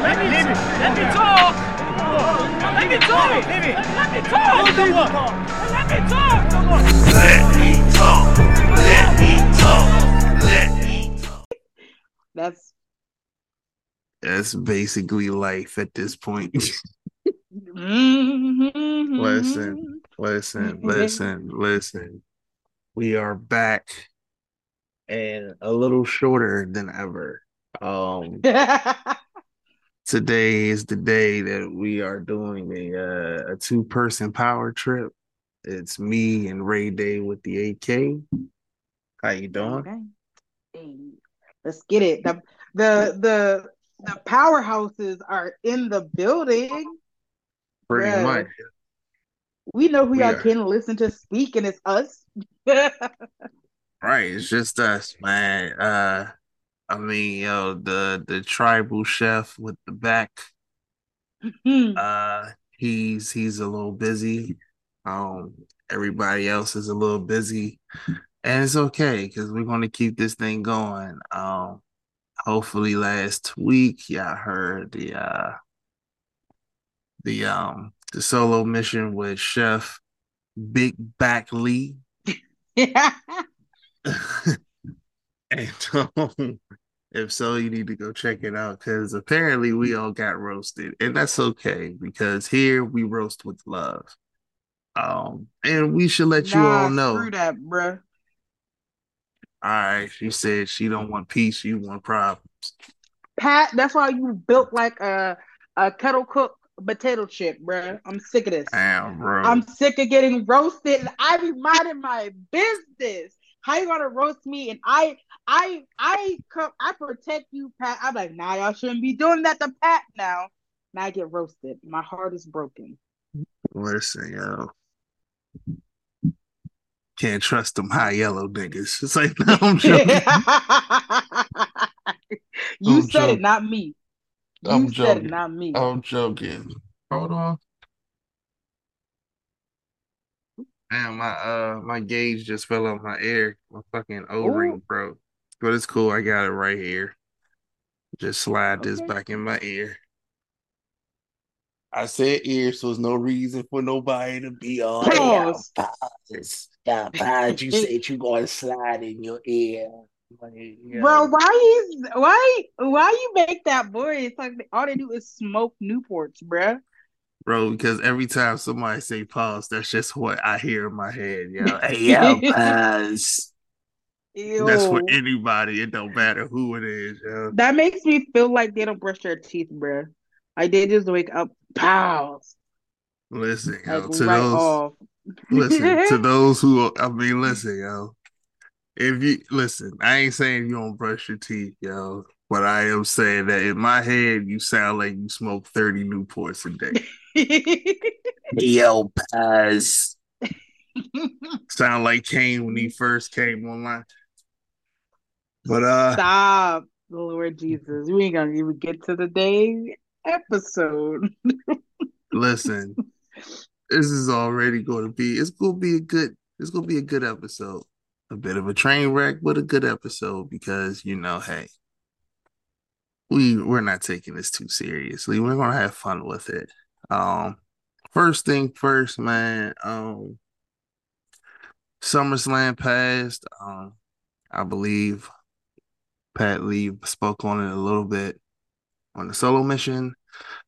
Let me, let me talk. Let me talk. Let me talk. Let me talk. Let me talk. Let me talk. Let me talk. Let me talk. That's That's basically life at this point. Mm-hmm. listen, listen, listen, listen. We are back and a little shorter than ever. Um, today is the day that we are doing a uh, a two person power trip. It's me and Ray Day with the AK. How you doing? Okay. Hey, let's get it. The the the the powerhouses are in the building. Pretty Bruh. much. We know who We y'all are. can listen to speak, and it's us. Right, it's just us, man. Uh, I mean, yo, the the tribal chef with the back. Hmm. Uh, he's he's a little busy. Um, everybody else is a little busy, and it's okay because we're going to keep this thing going. Um, hopefully last week y'all heard the uh the um the solo mission with Chef Big Back Lee. And um, if so, you need to go check it out because apparently we all got roasted, and that's okay because here we roast with love. Um, and we should let you all know. screw that, bruh. All right, she said she don't want peace, you want problems. Pat, that's why you built like a a kettle cooked potato chip, bruh. I'm sick of this. Damn, bro. I'm sick of getting roasted. I be minding my business. How you gonna roast me? And I, I, I, come, I protect you, Pat. I'm like, nah, y'all shouldn't be doing that to Pat now. Now I get roasted. My heart is broken. Listen, yo. Can't trust them high yellow niggas. It's like, no, I'm joking. you I'm said joking. it, not me. You I'm said joking. it, not me. I'm joking. Hold on. Damn, my uh my gauge just fell off my ear. My fucking O-ring Ooh. broke. But it's cool. I got it right here. Just slide this back in my ear. I said ear, so there's no reason for nobody to be on. Pause. Pause. Yeah, pause. You said you gonna slide in your ear. Like, yo, Bro, why is why why you make that voice? Like all they do is smoke Newports, bruh. Bro, because every time somebody say pause, that's just what I hear in my head, yo. Hey, Yo, pause. that's for anybody. It don't matter who it is, yo. That makes me feel like they don't brush their teeth, bro. Like they just wake up, pause, Listen, like yo, to right those off. listen, to those who I mean, listen, yo. If you listen, I ain't saying you don't brush your teeth, yo. But I am saying that in my head, you sound like you smoke 30 Newports a day. Yo, pause. Sound like Kane when he first came online. But uh Stop, Lord Jesus. We ain't gonna even get to the day episode. listen, this is already gonna be it's gonna be a good it's gonna be a good episode. A bit of a train wreck, but a good episode because you know, hey, we we're not taking this too seriously. We're gonna have fun with it. Um first thing first, man, um SummerSlam passed. Um I believe Pat Lee spoke on it a little bit on the solo mission.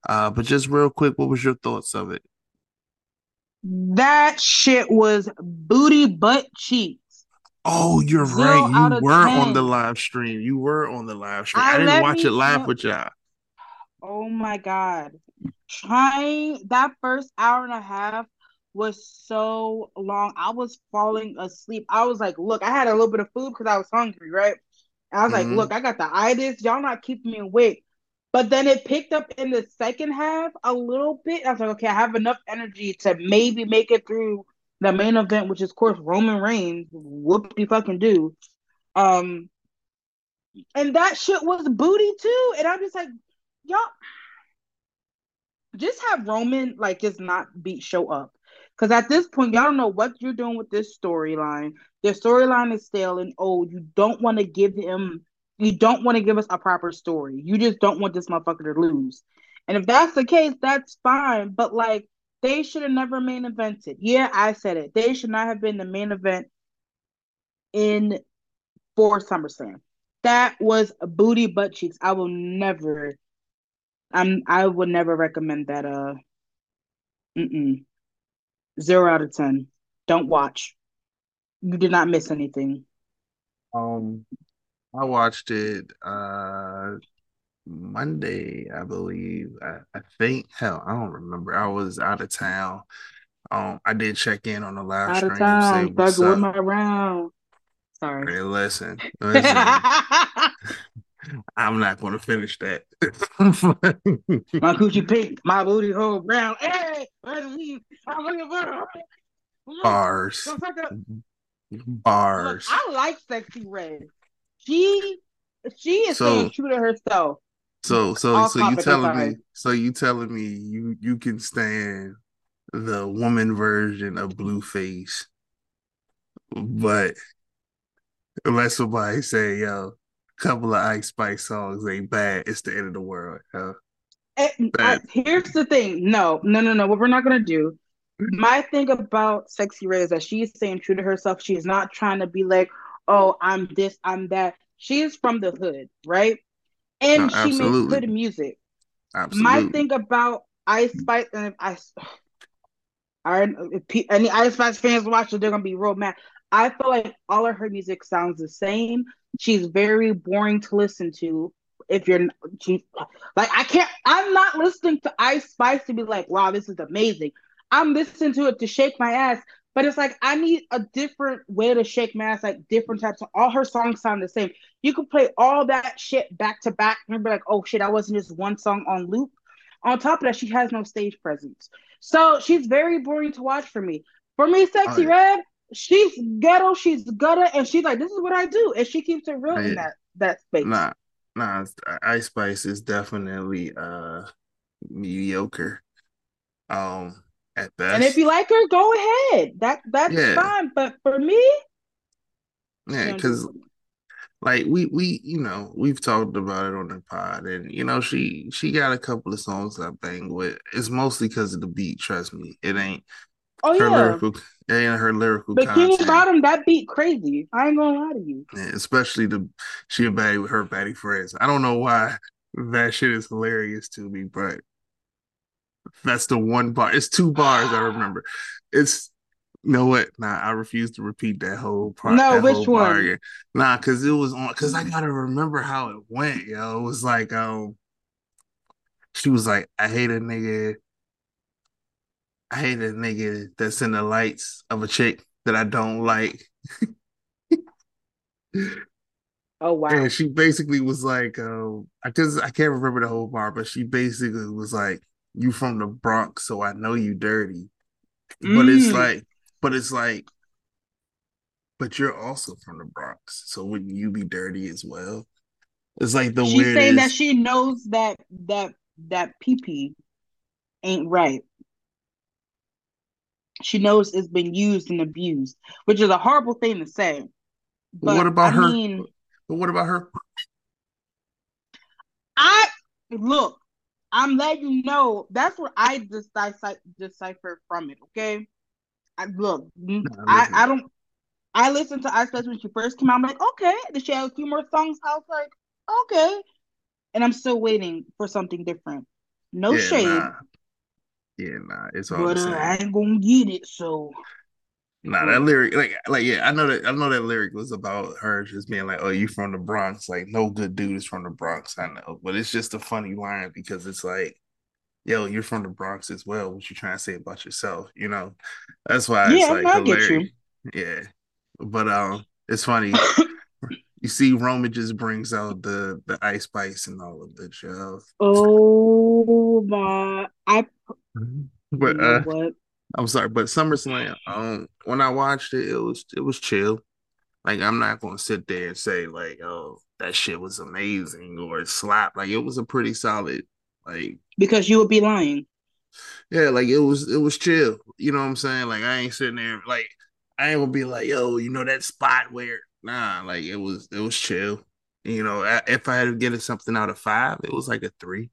Uh, but just real quick, what was your thoughts of it? That shit was booty butt cheeks. Oh, you're Zero right. You were on the live stream. You were on the live stream. I I didn't watch it live tell- with y'all. Oh my God. Trying that first hour and a half was so long. I was falling asleep. I was like, look, I had a little bit of food because I was hungry, right? And I was like, Mhm. look, I got the itis. Y'all not keeping me awake. But then it picked up in the second half a little bit. I was like, okay, I have enough energy to maybe make it through the main event, which is, of course, Roman Reigns. Whoop de fucking do. Um, and that shit was booty too. And I'm just like, y'all just have Roman like just not beat show up. Because at this point, y'all don't know what you're doing with this storyline. Their storyline is stale and old. You don't want to give him you don't want to give us a proper story. You just don't want this motherfucker to lose. And if that's the case, that's fine. But like they should have never main evented. Yeah, I said it. They should not have been the main event in for SummerSlam. That was booty butt cheeks. I will never I'm I would never recommend that uh mm-mm. Zero out of ten. Don't watch. You did not miss anything. Um, I watched it uh Monday, I believe. I, I think hell, I don't remember. I was out of town. Um, I did check in on the live Out of stream, say town. what's Thug with my round. Sorry. Hey, listen, listen. I'm not going to finish that. my coochie pink, my booty hole brown. Hey, let's. I'm looking for Bars, up. Look, bars. I like Sexyy Red. She she is So- staying true to herself. So, so, All so you telling me? So you telling me you you can stand the woman version of Blueface, but let somebody say, "Yo, couple of Ice Spice songs ain't bad," it's the end of the world. Huh? And, uh, I- here's the thing. No, no, no, no. What we're not gonna do. Mm-hmm. My thing about Sexyy Red is that she's staying true to herself. She's not trying to be like, oh, I'm this, I'm that. She's from the hood, right? And No, she makes good music. Absolutely. My thing about Ice Spice, and if I, I if any Ice Spice fans watch it, they're gonna be real mad. I feel like all of her music sounds the same. She's very boring to listen to. If you're she, like, I can't. I'm not listening to Ice Spice to be like, wow, this is amazing. I'm listening to it to shake my ass. But it's like I need a different way to shake my ass, like different types of all her songs sound the same. You can play all that shit back to back and be like, oh shit, I wasn't just one song on loop. On top of that, she has no stage presence. So she's very boring to watch for me. For me, Sexy yeah. Red, she's ghetto, she's gutter, and she's like, this is what I do. And she keeps it real Yeah. in that that space. Nah, nah. Ice Spice is definitely uh mediocre. Um, at best. And if you like her, go ahead. That that's Yeah. fine. But for me, yeah, don't do it because like we we you know we've talked about it on the pod, and you know she she got a couple of songs I bang with. It's mostly because of the beat. Trust me, it ain't oh her yeah. lyrical. Ain't her lyrical Bikini content. Bottom, that beat crazy. I ain't gonna lie to you. Yeah, especially the she a baddie with her baddie friends. I don't know why that shit is hilarious to me, but that's the one bar. It's two bars I remember. It's you know what? Nah, I refuse to repeat that whole part. No, which one? again. Nah, cause it was on. Cause I gotta remember how it went. Yo, it was like um, she was like, I hate a nigga. I hate a nigga that's in the lights of a chick that I don't like. Oh wow. And she basically was like, um, I cause I can't remember the whole part, but she basically was like, You from the Bronx, so I know you dirty. But it's Mm. like, but it's like, but you're also from the Bronx, so wouldn't you be dirty as well? It's like the She's weird saying that she knows that that that PP ain't right. She knows it's been used and abused, which is a horrible thing to say. But what about I her? mean, But what about her? I look. I'm letting you know that's what I just decipher, decipher from it. Okay, I look. I. I don't. I listened to Ice Spice when she first came out. I'm like, okay. Did she have a few more songs? I was like, okay. And I'm still waiting for something different. No yeah, shade, nah. Yeah, nah, it's all but uh. I ain't gonna get it. So Nah, that lyric, like, like, yeah, I know that. I know that lyric was about her just being like, "Oh, you from the Bronx?" Like, no good dude is from the Bronx. I know, but it's just a funny line because it's like, "Yo, you're from the Bronx as well. What you trying to say about yourself?" You know, that's why it's Yeah, like I get hilarious. Yeah, but um, it's funny. you see, Roman just brings out the the ice spice and all of the stuff. oh my, I But you know uh, what? I'm sorry, but SummerSlam, um, when I watched it, it was it was chill. Like I'm not gonna sit there and say like, oh, that shit was amazing or it slapped. Like it was a pretty solid, like Because you would be lying. yeah, like it was it was chill. You know what I'm saying? Like I ain't sitting there like I ain't gonna be like, yo, you know that spot where nah, like it was it was chill. You know, if I had to get it something out of five, it was like a three.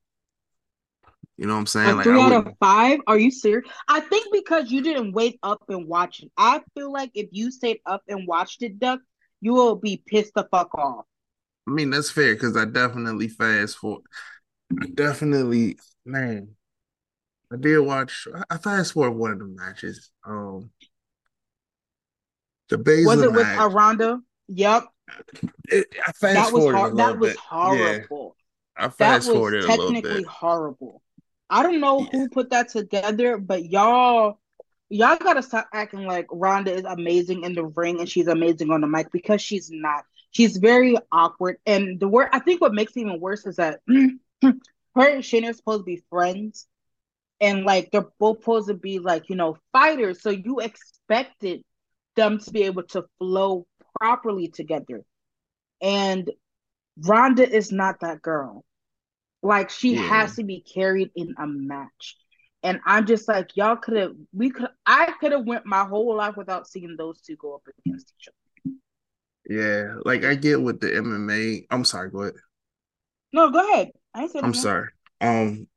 You know what I'm saying? Like three out of five? Are you serious? I think because you didn't wake up and watch it. I feel like if you stayed up and watched it, Duck, you will be pissed the fuck off. I mean, that's fair because I definitely fast forward. I definitely, man, I did watch. I fast forward one of the matches. Um, the Baszler Was it with match. Aranda? Yep. It, I fast That was forwarded a hor- that was bit. horrible. Yeah, I That fast was forwarded a little technically horrible. I don't know Yeah. who put that together, but y'all y'all gotta stop acting like Ronda is amazing in the ring and she's amazing on the mic because she's not. She's very awkward. And the word I think what makes it even worse is that her and Shayna are supposed to be friends and like they're both supposed to be like, you know, fighters. So you expected them to be able to flow properly together. And Ronda is not that girl. Like she Yeah. has to be carried in a match. And I'm just like, y'all could have we could I could have went my whole life without seeing those two go up against each other. Yeah, like I get with the MMA. I'm sorry, go ahead. No, go ahead. I said I'm sorry. Um,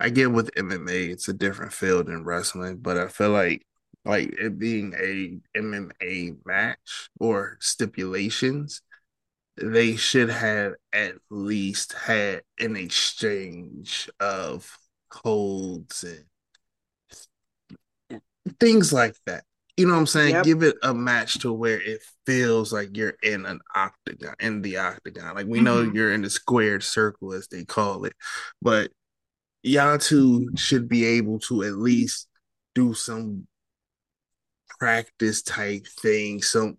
I get with MMA, it's a different field than wrestling, but I feel like like it being a MMA match or stipulations, they should have at least had an exchange of holds and things like that. You know what I'm saying? Yep. Give it a match to where it feels like you're in an octagon, in the octagon. Like we know Mhm. you're in the squared circle, as they call it, but y'all two should be able to at least do some practice type thing. So,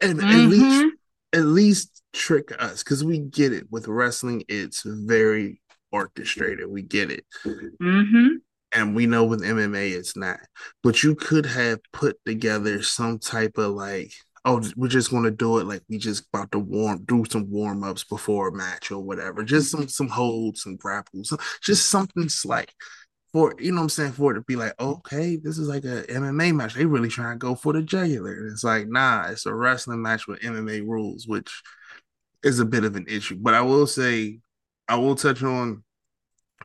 and at least Mhm. At least trick us because we get it with wrestling. It's very orchestrated. We get it. Mhm. And we know with MMA it's not. But you could have put together some type of like, oh, we're just gonna do it like we just about to warm do some warm ups before a match or whatever. Just some some holds, some grapples, just something slight for you know what I'm saying for it to be like, okay, this is like a MMA match. They really trying to go for the jugular. It's like, nah, it's a wrestling match with MMA rules, which is a bit of an issue. But I will say, I will touch on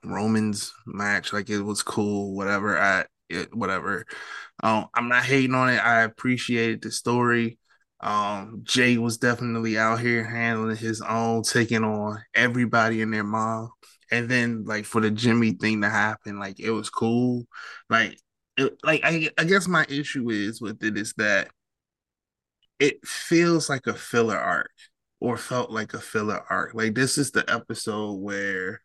Roman's match. Like it was cool, whatever. I it, whatever. Um, I'm not hating on it. I appreciated the story. Um, Jay was definitely out here handling his own, taking on everybody and their mom. And then like for the Jimmy thing to happen, like it was cool. Like it, like I I guess my issue is with it is that it feels like a filler arc or felt like a filler arc. Like this is the episode where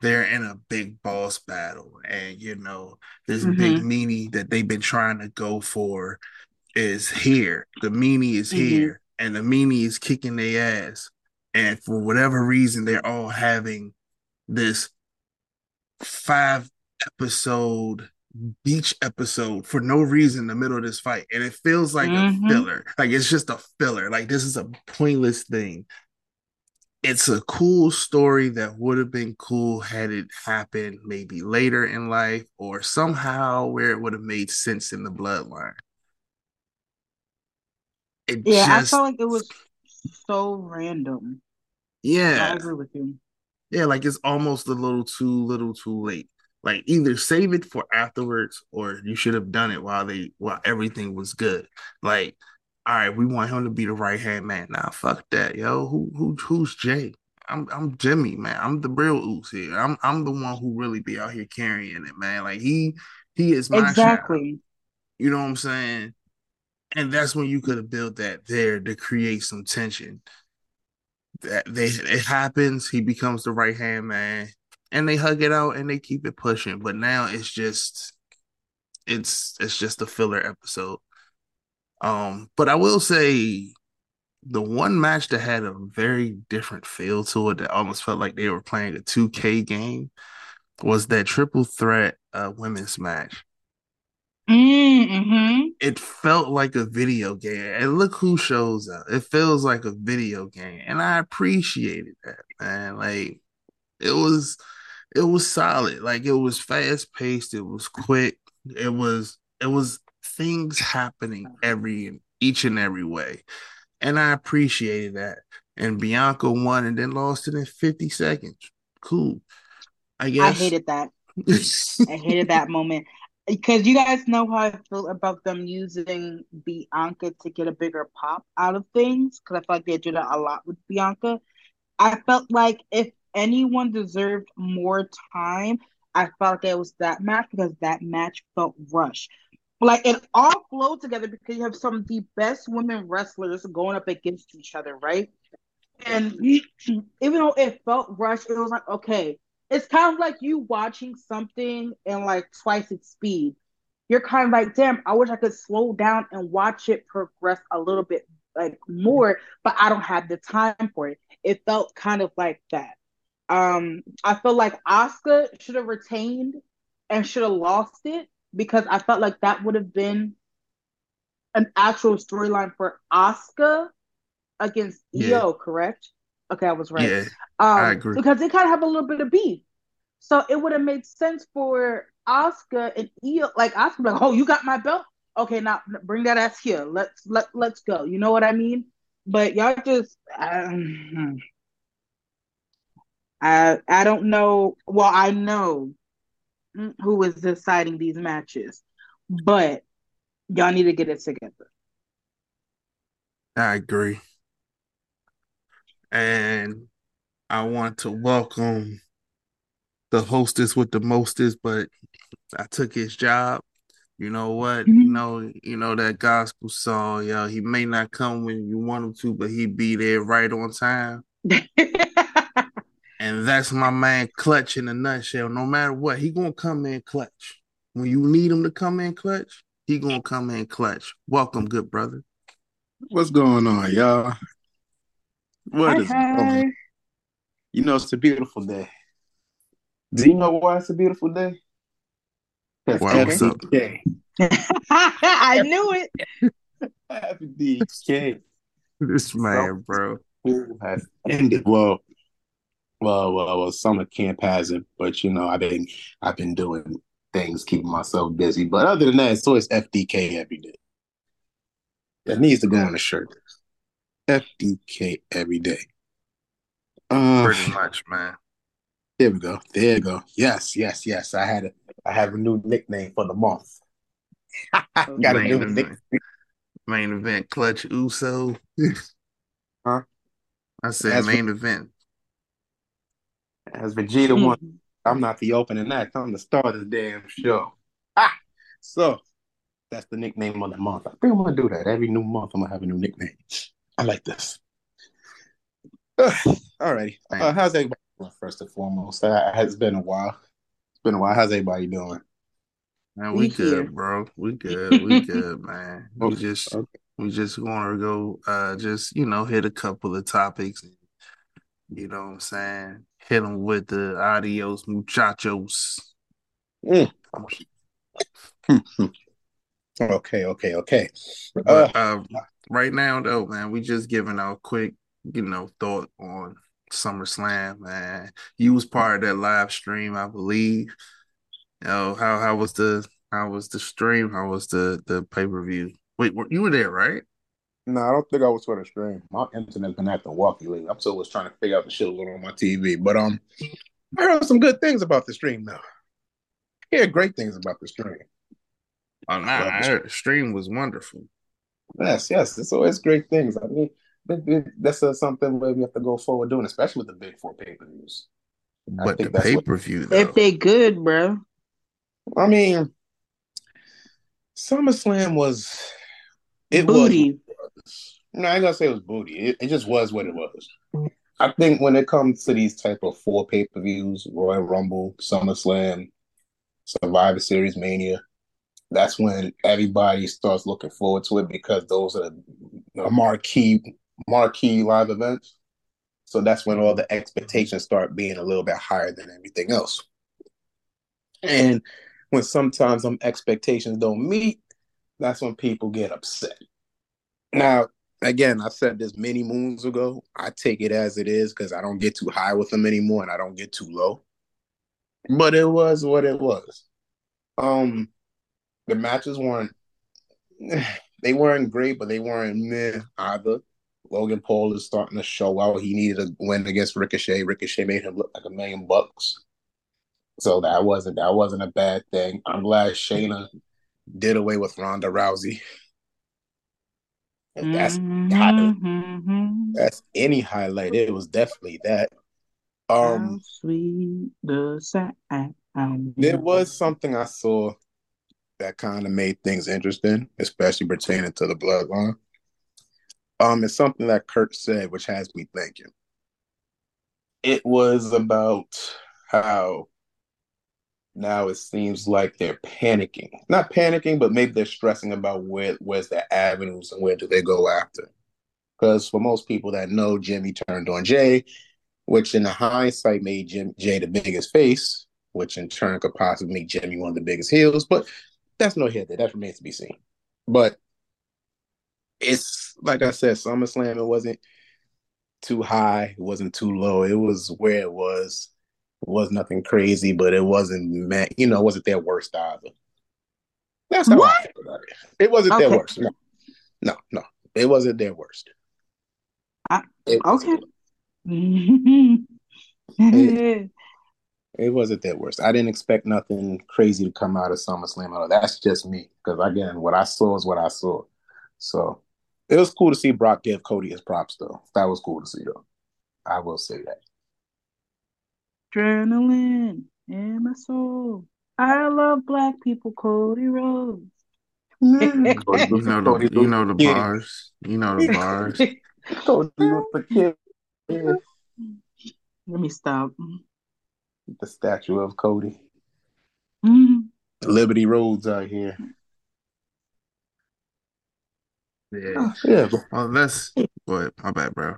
they're in a big boss battle and you know this big Mhm. meanie that they've been trying to go for is here. The meanie is Mhm. here and the meanie is kicking their ass. And for whatever reason, they're all having this five episode beach episode for no reason in the middle of this fight. And it feels like Mhm. a filler. Like it's just a filler. Like this is a pointless thing. It's a cool story that would have been cool had it happened maybe later in life or somehow where it would have made sense in the bloodline. It Yeah, I felt like it was so random. Yeah. I agree with you. Yeah, like it's almost a little too little too late. Like either save it for afterwards or you should have done it while they while everything was good. Like, all right, we want him to be the right hand man. Nah, fuck that, yo. Who who who's Jay? I'm I'm Jimmy, man. I'm the real ooze here. I'm I'm the one who really be out here carrying it, man. Like he he is my child. Exactly. You know what I'm saying? And that's when you could have built that there to create some tension. They it happens, he becomes the right hand man, and they hug it out and they keep it pushing. But now it's just it's it's just a filler episode. Um, but I will say the one match that had a very different feel to it that almost felt like they were playing a 2K game was that triple threat uh women's match. Mm-hmm. it felt like a video game. And look who shows up. It feels like a video game. And I appreciated that, man. Like it was it was solid. Like it was fast paced, it was quick, it was it was things happening every each and every way. And I appreciated that. and Bianca won and then lost it in 50 seconds. Cool. I guess. I hated that. I hated that moment because you guys know how I feel about them using Bianca to get a bigger pop out of things. Because I feel like they did that a lot with Bianca. I felt like if anyone deserved more time, I felt like it was that match because that match felt rushed. Like it all flowed together because you have some of the best women wrestlers going up against each other, right? And even though it felt rushed, it was like, okay, it's kind of like you watching something in like twice its speed. You're kind of like, damn, I wish I could slow down and watch it progress a little bit like more, but I don't have the time for it. It felt kind of like that. Um, I feel like Asuka should have retained and should have lost it because I felt like that would have been an actual storyline for Asuka against Yeah. Correct? Okay, I was right. Yeah, Um, I agree. because they kind of have a little bit of beef. So it would have made sense for Asuka and Iyo, like Asuka, like, oh, you got my belt? Okay, now bring that ass here. Let's let let's go. You know what I mean? But y'all just, um, I I don't know. Well, I know who is deciding these matches, but y'all need to get it together. I agree. And I want to welcome the hostess with the mostest, but I took his job. You know what? You mm-hmm. know, you know that gospel song, yo. He may not come when you want him to, but he be there right on time. And that's my man Clutch in a nutshell. No matter what, he gonna come in clutch. When you need him to come in clutch, he gonna come in clutch. Welcome, good brother. What's going on, y'all? What Hi, is oh, hi. going You know, it's a beautiful day. Do you know why it's a beautiful day? Because Why, what's up? FDK. I knew it. FDK This man, bro. who has ended. Well, well, well, well, summer camp hasn't, but you know, I've been I've been doing things, keeping myself busy. But other than that, it's always FDK every day. That needs to go on a shirt. FDK every day. Uh, Pretty much, man. There we go. There you go. Yes, yes, yes. I had a I have a new nickname for the month. Got a new event. nickname. Main event, Clutch Uso. Huh? I said That's main event. As Vegeta Mm. won, I'm not the opening act. I'm the star of the damn show. Ah, so that's the nickname of the month. I think I'm gonna do that every new month. I'm gonna have a new nickname. I like this. All righty. Uh, how's everybody doing? First and foremost, uh, it's been a while. It's been a while. How's everybody doing? Man, We we here. good, bro. We good. We good, man. We Okay, just okay. we just want to go uh just, you know, hit a couple of topics and you know what I'm saying? Hit them with the adios muchachos. Mm. Okay, okay, okay. Uh, But uh, right now, though, man, we just giving our quick, you know, thought on SummerSlam, man. You was part of that live stream, I believe. You know, how how was the how was the stream? How was the the pay per view? Wait, were, you were there, right? No, I don't think I was for the stream. My internet's been acting wonky lately. I'm still was trying to figure out the shit was going on my TV. But um, I heard some good things about the stream though. I hear great things about the stream. Oh, nah, I heard the stream was wonderful. Yes, yes, it's always great things. I mean, th- th- that's uh, something where we have to go forward doing, especially with the big four pay per views. But the pay per view, though, If they good, bro. I mean, SummerSlam was it Booty. was. No, I ain't gonna say it was booty. It, it just was what it was. I think when it comes to these type of four pay per views, Royal Rumble, SummerSlam, Survivor Series, Mania, that's when everybody starts looking forward to it because those are the marquee marquee live events. So that's when all the expectations start being a little bit higher than everything else. And when sometimes some expectations don't meet, that's when people get upset. Now, again, I said this many moons ago. I take it as it is because I don't get too high with them anymore and I don't get too low. But it was what it was. Um, the matches weren't they weren't great, but they weren't meh either. Logan Paul is starting to show out. He needed a win against Ricochet. Ricochet made him look like a million bucks. So that wasn't that wasn't a bad thing. I'm glad Shayna did away with Ronda Rousey. That's Mhm. that's any highlight. It was definitely that. How Um, sweet the sound. there was something I saw that kind of made things interesting, especially pertaining to the bloodline. Um, it's something that Kurt said, which has me thinking. It was about how now it seems like they're panicking. Not panicking, but maybe they're stressing about where where's their avenues and where do they go after. Because for most people that know, Jimmy turned on Jay, which in the hindsight made Jim Jay the biggest face, which in turn could possibly make Jimmy one of the biggest heels. But that's no here there. That remains to be seen. But it's like I said, SummerSlam, it wasn't too high, it wasn't too low. It was where it was. It was nothing crazy, but it wasn't man, you know, it wasn't their worst either. That's how I What? feel about it. It wasn't their worst. No, no, no. It wasn't their worst. I- okay. It- It wasn't that worst. I didn't expect nothing crazy to come out of SummerSlam. Oh, That's just me. Because again, what I saw is what I saw. So it was cool to see Brock give Cody his props, though. That was cool to see, though. I will say that. Adrenaline in my soul. I love black people, Cody Rhodes. Mm. Cody You know the you know the kid. bars. You know the bars. Cody was the kid. Let me stop. The statue of Cody. Mhm. Liberty Roads out here. Yeah. Yeah. but- Well, that's what my bad, bro.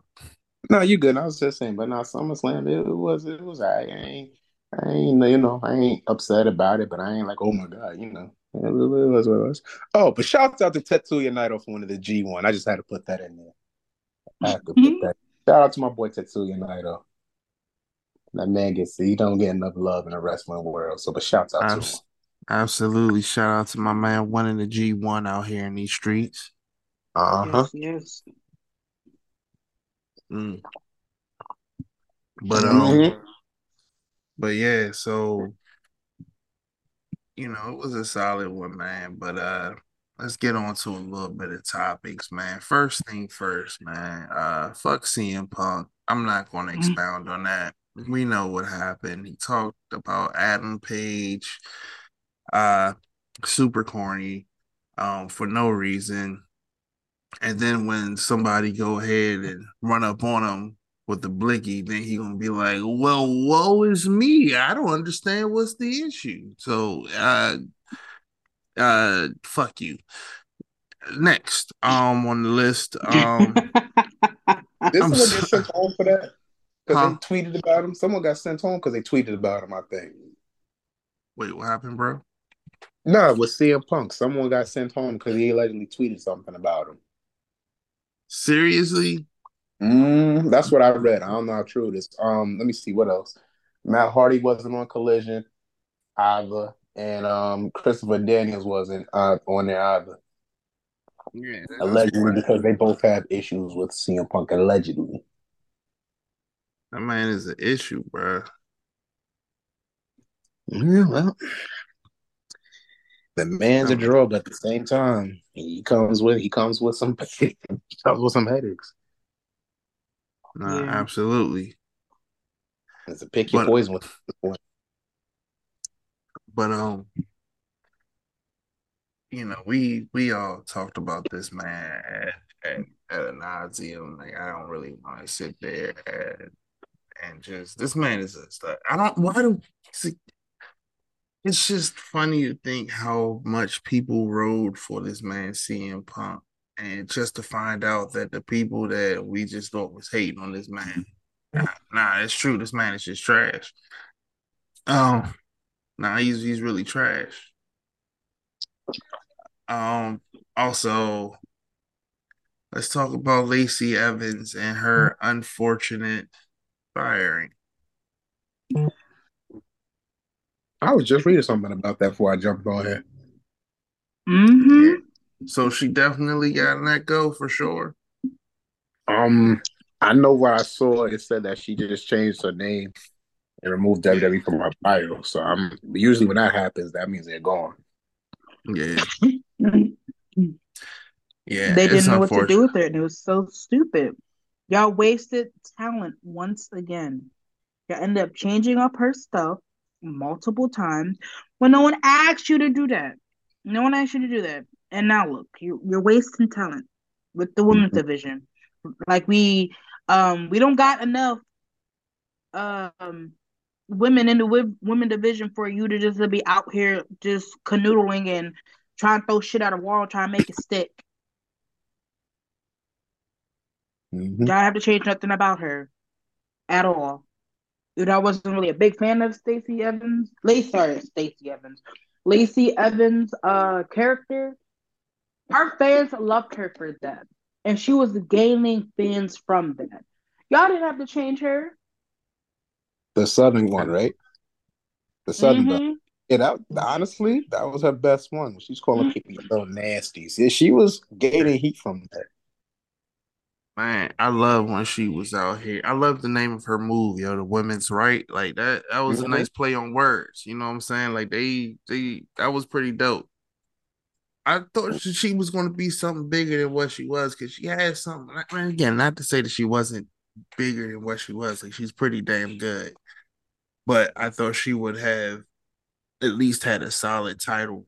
No, you good. I was just saying, but now SummerSlam, it was it was I ain't I ain't you know I ain't upset about it, but I ain't like oh my god, you know. It was what it was. Oh, but shouts out to Tetsuya Naito for one of the G one. I just had to put that in there. I had to put that. Shout out to my boy Tetsuya Naito. That man gets he don't get enough love in the wrestling world. So, but shouts out to him. Absolutely. Shout out to my man winning the G one out here in these streets. Uh huh. Yes, yes. Mm. But um, Mhm. but yeah, so you know, it was a solid one, man. But uh let's get on to a little bit of topics, man. First thing first, man. Uh fuck CM Punk. I'm not gonna Mm. expound on that. We know what happened. He talked about Adam Page, uh, super corny, um, for no reason. And then when somebody go ahead and run up on him with the blicky, then he gonna be like, "Well, woe is me. I don't understand what's the issue." So, uh, uh, fuck you. Next, um, on the list, um, Did I'm someone get so- sent home for that? Because Huh? they tweeted about him. Someone got sent home because they tweeted about him. I think. wait, what happened, bro? No, it was CM Punk. Someone got sent home because he allegedly tweeted something about him. Seriously? Mm, that's what I read. I don't know how true it is. Um, let me see what else. Matt Hardy wasn't on Collision either, and um, Christopher Daniels wasn't uh, on there either. Yeah, Allegedly, because they both have issues with CM Punk. Allegedly, That man is an issue, bro. yeah, well, the man's a drug. At the same time, he comes with he comes with some he comes with some headaches. Nah, Yeah. absolutely. It's a pick your But- poison with one. But um, you know, we we all talked about this man at at, at an nauseum. Like I don't really want to sit there and and just this man is a stud. I don't why do it's just funny to think how much people rode for this man CM Punk. And just to find out that the people that we just thought was hating on this man, nah, nah, it's true. This man is just trash. Um, nah, he's he's really trash. Um, also, let's talk about Lacey Evans and her unfortunate firing. I was just reading something about that before I jumped on here. hmm So she definitely got let go for sure. Um, Um, I know what I saw. It said that she just changed her name and removed WWE from her bio. So I'm usually when that happens, that means they're gone. Yeah, yeah. they didn't know what to do with it, and it was so stupid. Y'all wasted talent once again. Y'all ended up changing up her stuff multiple times when no one asked you to do that. No one asked you to do that. And now look, you, you're wasting talent with the women's Mhm. division. Like we, um, we don't got enough, um, women in the women division for you to just be out here just canoodling and trying to throw shit at a wall, trying to make it stick. Mhm. Y'all have to change nothing about her at all. Dude, I wasn't really a big fan of Stacey Evans. Lacey, sorry, Stacey Evans. Lacey Evans' uh character. Her fans loved her for that. And she was gaining fans from that. Y'all didn't have to change her. The Southern one, right? The Southern. Mhm. Yeah, that honestly, that was her best one. She's calling people little nasties. Yeah, she was gaining heat from that. Man, I love when she was out here. I love the name of her move, yo, the women's right. Like that that was a Mhm. nice play on words. You know what I'm saying? Like they they that was pretty dope. I thought she, she was going to be something bigger than what she was because she had something. Mean, again, not to say that she wasn't bigger than what she was. Like she's pretty damn good, but I thought she would have at least had a solid title.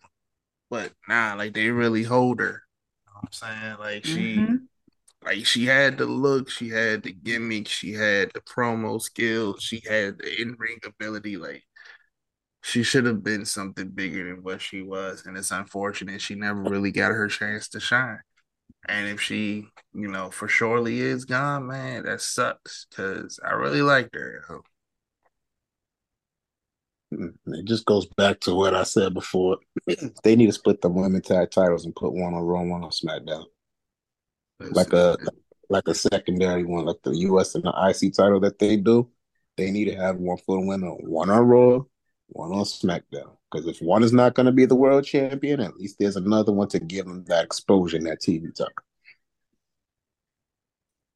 But nah, like they really hold her. You know what I'm saying? Like she Mhm. Like she had the look, she had the gimmick, she had the promo skills, she had the in-ring ability. Like she should have been something bigger than what she was. And it's unfortunate she never really got her chance to shine. And if she, you know, for surely is gone, man, that sucks. Cause I really liked her. Hmm, it just goes back to what I said before. they need to split the women tag titles and put one on Raw, one on SmackDown, like a like a secondary one, like the US and the IC title that they do. They need to have one for the women, one on Raw, one on SmackDown. Because if one is not going to be the world champion, at least there's another one to give them that exposure in that TV talk.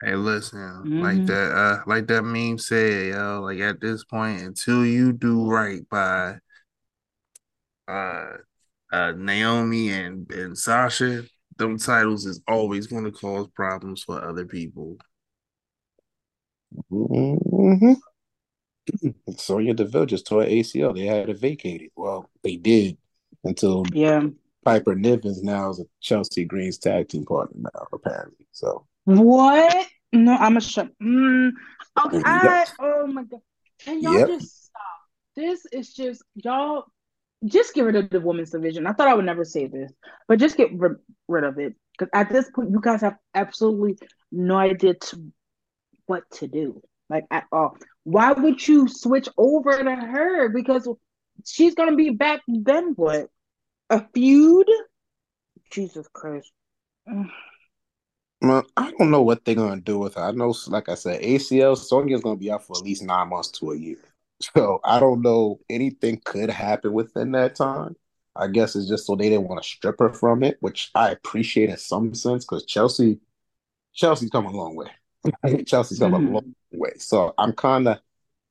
Hey, listen, like Mhm. that, uh, like that meme said, yo, like at this point, until you do right by uh uh Naomi and and Sasha, them titles is always going to cause problems for other people. Mm-hmm. Sonya Deville just tore ACL. They had to vacate it. Well, they did until Yeah. Piper Nivens now is a Chelsea Green's tag team partner now, apparently. So What? No, I'm a shut. Mm, okay, Yep. I, oh my God. And y'all Yep. just stop. This is just, y'all just get rid of the women's division. I thought I would never say this, but just get rid, rid of it. Because at this point, you guys have absolutely no idea to, what to do, like at all. Why would you switch over to her? Because she's to be back then, what? A feud? Jesus Christ. Well, I don't know what they're gonna do with her. I know, like I said, ACL Sonya's gonna be out for at least nine months to a year. So I don't know anything could happen within that time. I guess it's just so they didn't want to strip her from it, which I appreciate in some sense because Chelsea, Chelsea's come a long way. Chelsea's come a mm-hmm. long way. So I'm kind of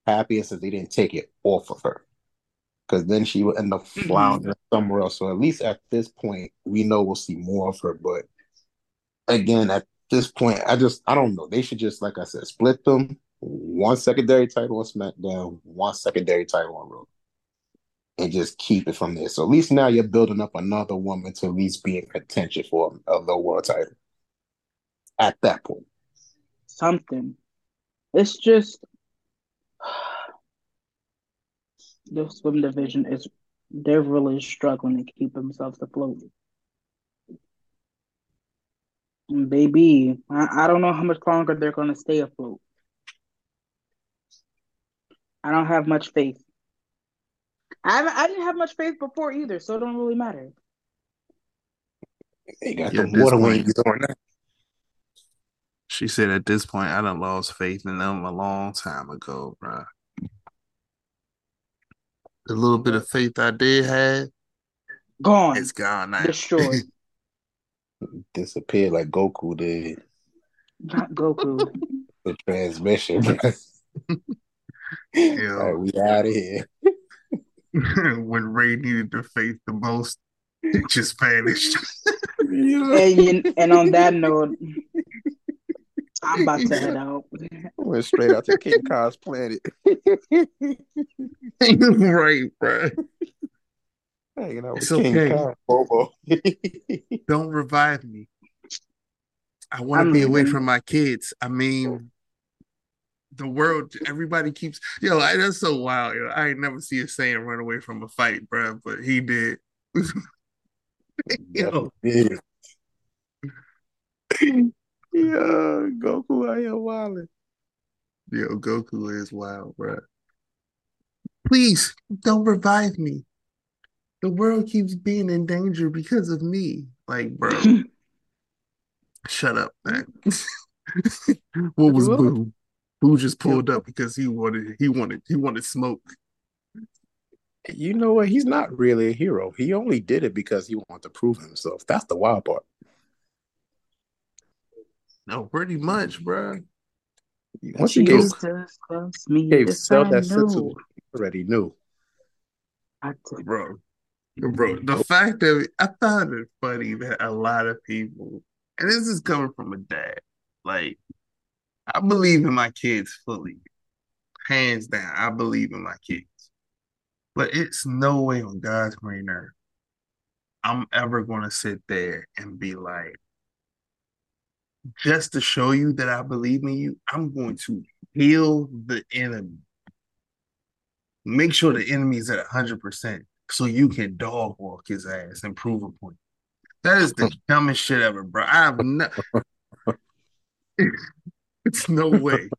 happy since they didn't take it off of her because then she would end up mm-hmm. floundering somewhere else. So at least at this point, we know we'll see more of her. But again, at this point, I just I don't know. They should just, like I said, split them. One secondary title on SmackDown, one secondary title on Raw, and just keep it from there. So at least now you're building up another woman to at least be in contention for a low world title. At that point, something. It's just this swim division is they're really struggling to keep themselves afloat. Baby, I, I don't know how much longer they're gonna stay afloat. I don't have much faith. I I didn't have much faith before either, so it don't really matter. they got Yeah, the water point- wings on that. She said at this point, I done lost faith in them a long time ago, bro. The little bit of faith I did have, Gone, it's gone now. destroyed. Disappeared like Goku did. Not Goku. The transmission, bro. Yo. Like, we out of here. when Ray needed to face the most, it just vanished. and, and on that note, I'm about to head out. Went straight out to King Kong's planet. right, bro. Hanging out with It's King okay. Kong, Bobo. Don't revive me. I want to be away from my kids. I mean, the world, everybody keeps, yo, I, that's so wild. Yo. I ain't never see a Saiyan run away from a fight, bro, but he did. yo, Yeah. yeah, Goku out here wilding. yo, Goku is wild, bro. Please don't revive me. The world keeps being in danger because of me. Like, bro, shut up, man. what was? Boo? Boo just pulled up because he wanted, he wanted, he wanted smoke. You know what? He's not really a hero. He only did it because he wanted to prove himself. That's the wild part. No, pretty much, bro. Once you gave, Jesus loves me. gave This I that sense know. he already knew. I did. bro. Bro, the fact that I found it funny that a lot of people, and this is coming from a dad, like I believe in my kids fully, hands down. I believe in my kids, but it's no way on God's green earth I'm ever going to sit there and be like, just to show you that I believe in you, I'm going to heal the enemy. Make sure the enemy is at 100% so you can dog walk his ass and prove a point. That is the dumbest shit ever, bro. I have no. It's no way.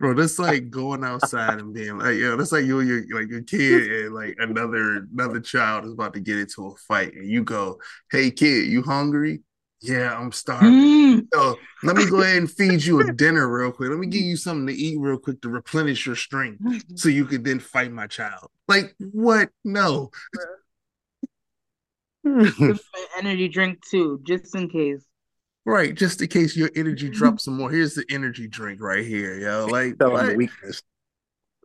Bro, that's like going outside and being like, yo, that's like you and your like your kid and like another another child is about to get into a fight, and you go, "Hey, kid, you hungry? Yeah, I'm starving. Mm, So let me go ahead and feed you a dinner real quick. Let me give you something to eat real quick to replenish your strength, so you can then fight my child. Like what? No, Give me an energy drink too, just in case. Right? Just in case your energy drops some more. Here's the energy drink right here, yo. Like Tell him the weakness.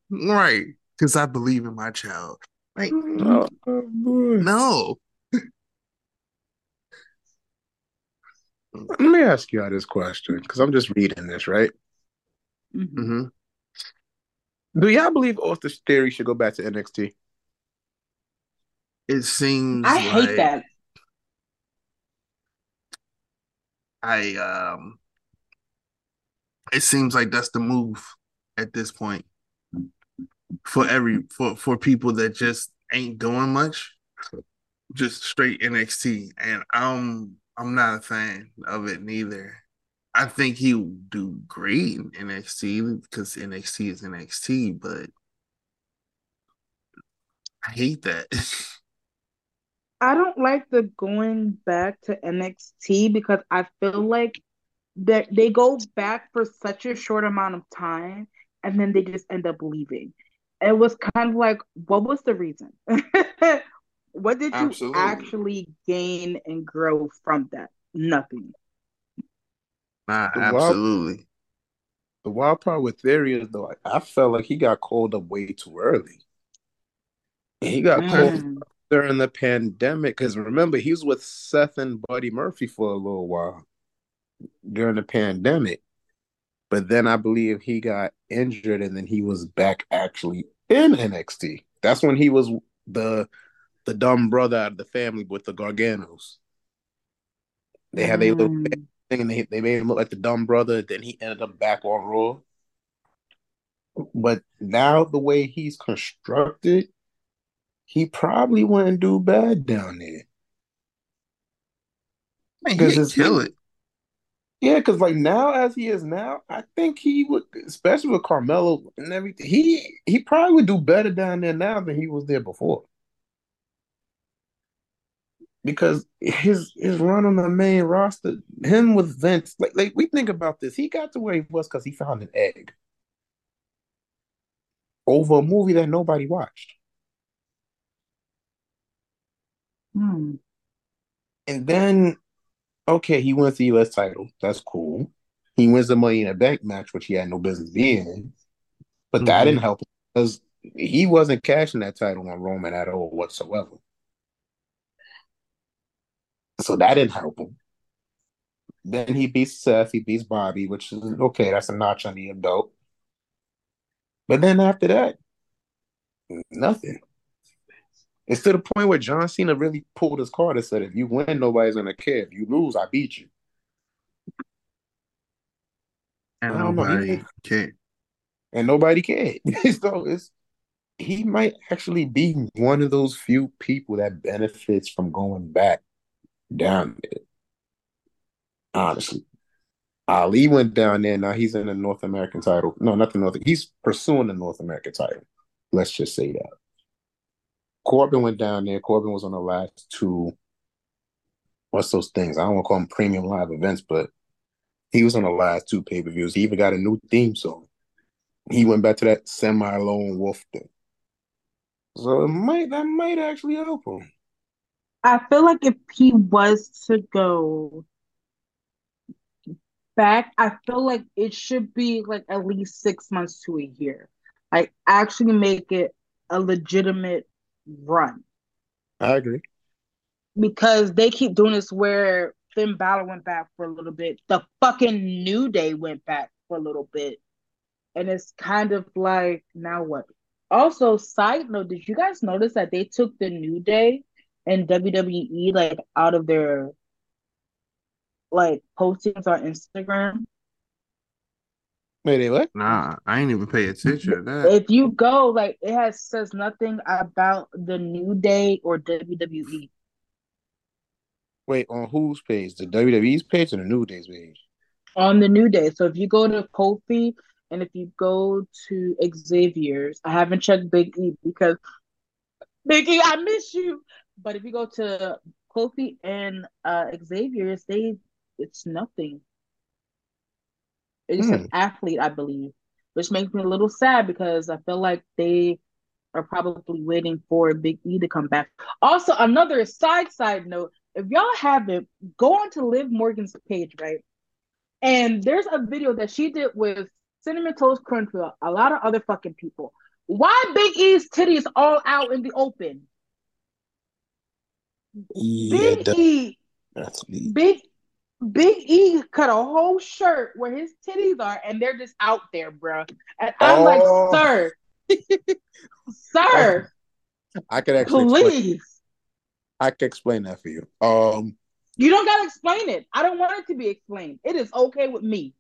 Right? Because I believe in my child. Like Oh, oh, no. Let me ask you all this question because I'm just reading this, right? Mm-hmm. Do y'all believe Austin Theory should go back to NXT? It seems I hate that. I um it seems like that's the move at this point for every for for people that just ain't doing much just straight NXT and I'm I'm not a fan of it neither. I think he would do great in NXT because NXT is NXT but I hate that I don't like the going back to NXT because I feel like that they go back for such a short amount of time and then they just end up leaving. It was kind of like, what was the reason? What did you Absolutely. actually gain and grow from that? Nothing. nah The wild- absolutely The wild part with Theory is though, I felt like he got called up way too early. And he got called Mm. During the pandemic because remember he was with Seth and Buddy Murphy for a little while during the pandemic. But then I believe he got injured and then he was back actually in NXT. That's when he was the the dumb brother out of the family with the Garganos. They had a little Mm. thing and they, they made him look like the dumb brother. Then he ended up back on Raw. But now the way he's constructed, he probably wouldn't do bad down there. Because it's- kill it Yeah, because like now as he is now, I think he would, especially with Carmelo and everything, he he probably would do better down there now than he was there before. Because his his run on the main roster, him with Vince, like like we think about this, he got to where he was because he found an egg over a movie that nobody watched. Hmm. And then Okay, he wins the US title. That's cool. He wins the Money in the Bank match, which he had no business being in. But that Mhm. didn't help him because he wasn't cashing that title on Roman at all whatsoever. So that didn't help him. Then he beats Seth, he beats Bobby, which is okay, that's a notch on the belt. But then after that, nothing. It's to the point where John Cena really pulled his card and said, if you win, nobody's gonna care. If you lose, I beat you. And I don't nobody can. And nobody cared. so it's he might actually be one of those few people that benefits from going back down there. Honestly. Ali went down there. Now he's in the North American title. No, not the North. He's pursuing the North American title. Let's just say that. Corbin went down there. Corbin was on the last two. What's those things? I don't want to call them premium live events, but he was on the last two pay per views. He even got a new theme song. He went back to that semi lone wolf thing. So it might that might actually help him. I feel like if he was to go back, I feel like it should be like at least six months to a year. Like actually make it a legitimate run. I agree. Because they keep doing this where Finn Balor went back for a little bit. The fucking New Day went back for a little bit. And it's kind of like, now what? Also, side note, did you guys notice that they took the New Day and WWE like out of their like postings on Instagram? Wait, they what? Nah, I ain't even pay attention to that. If you go, like it has says nothing about the New Day or. WWE. Wait, on whose page? The WWE's page or the New Day's page? on the New Day. So if you go to Kofi and if you go to Xavier's, I haven't checked Big E because Big E, I miss you. But if you go to Kofi and uh Xavier's, they it's nothing. It just says Hmm. athlete, I believe, which makes me a little sad because I feel like they are probably waiting for Big E to come back. Also, another side side note: if y'all haven't, go on to Liv Morgan's page, right? And there's a video that she did with Cinnamon Toast Crunch with a lot of other fucking people. Why Big E's titties all out in the open? Yeah, Big E, that's me. Big Big E cut a whole shirt where his titties are, and they're just out there, bro. And I'm Oh. like, sir, sir, I could actually explain, please. I can explain that for you. Um, You don't gotta explain it. I don't want it to be explained. It is okay with me.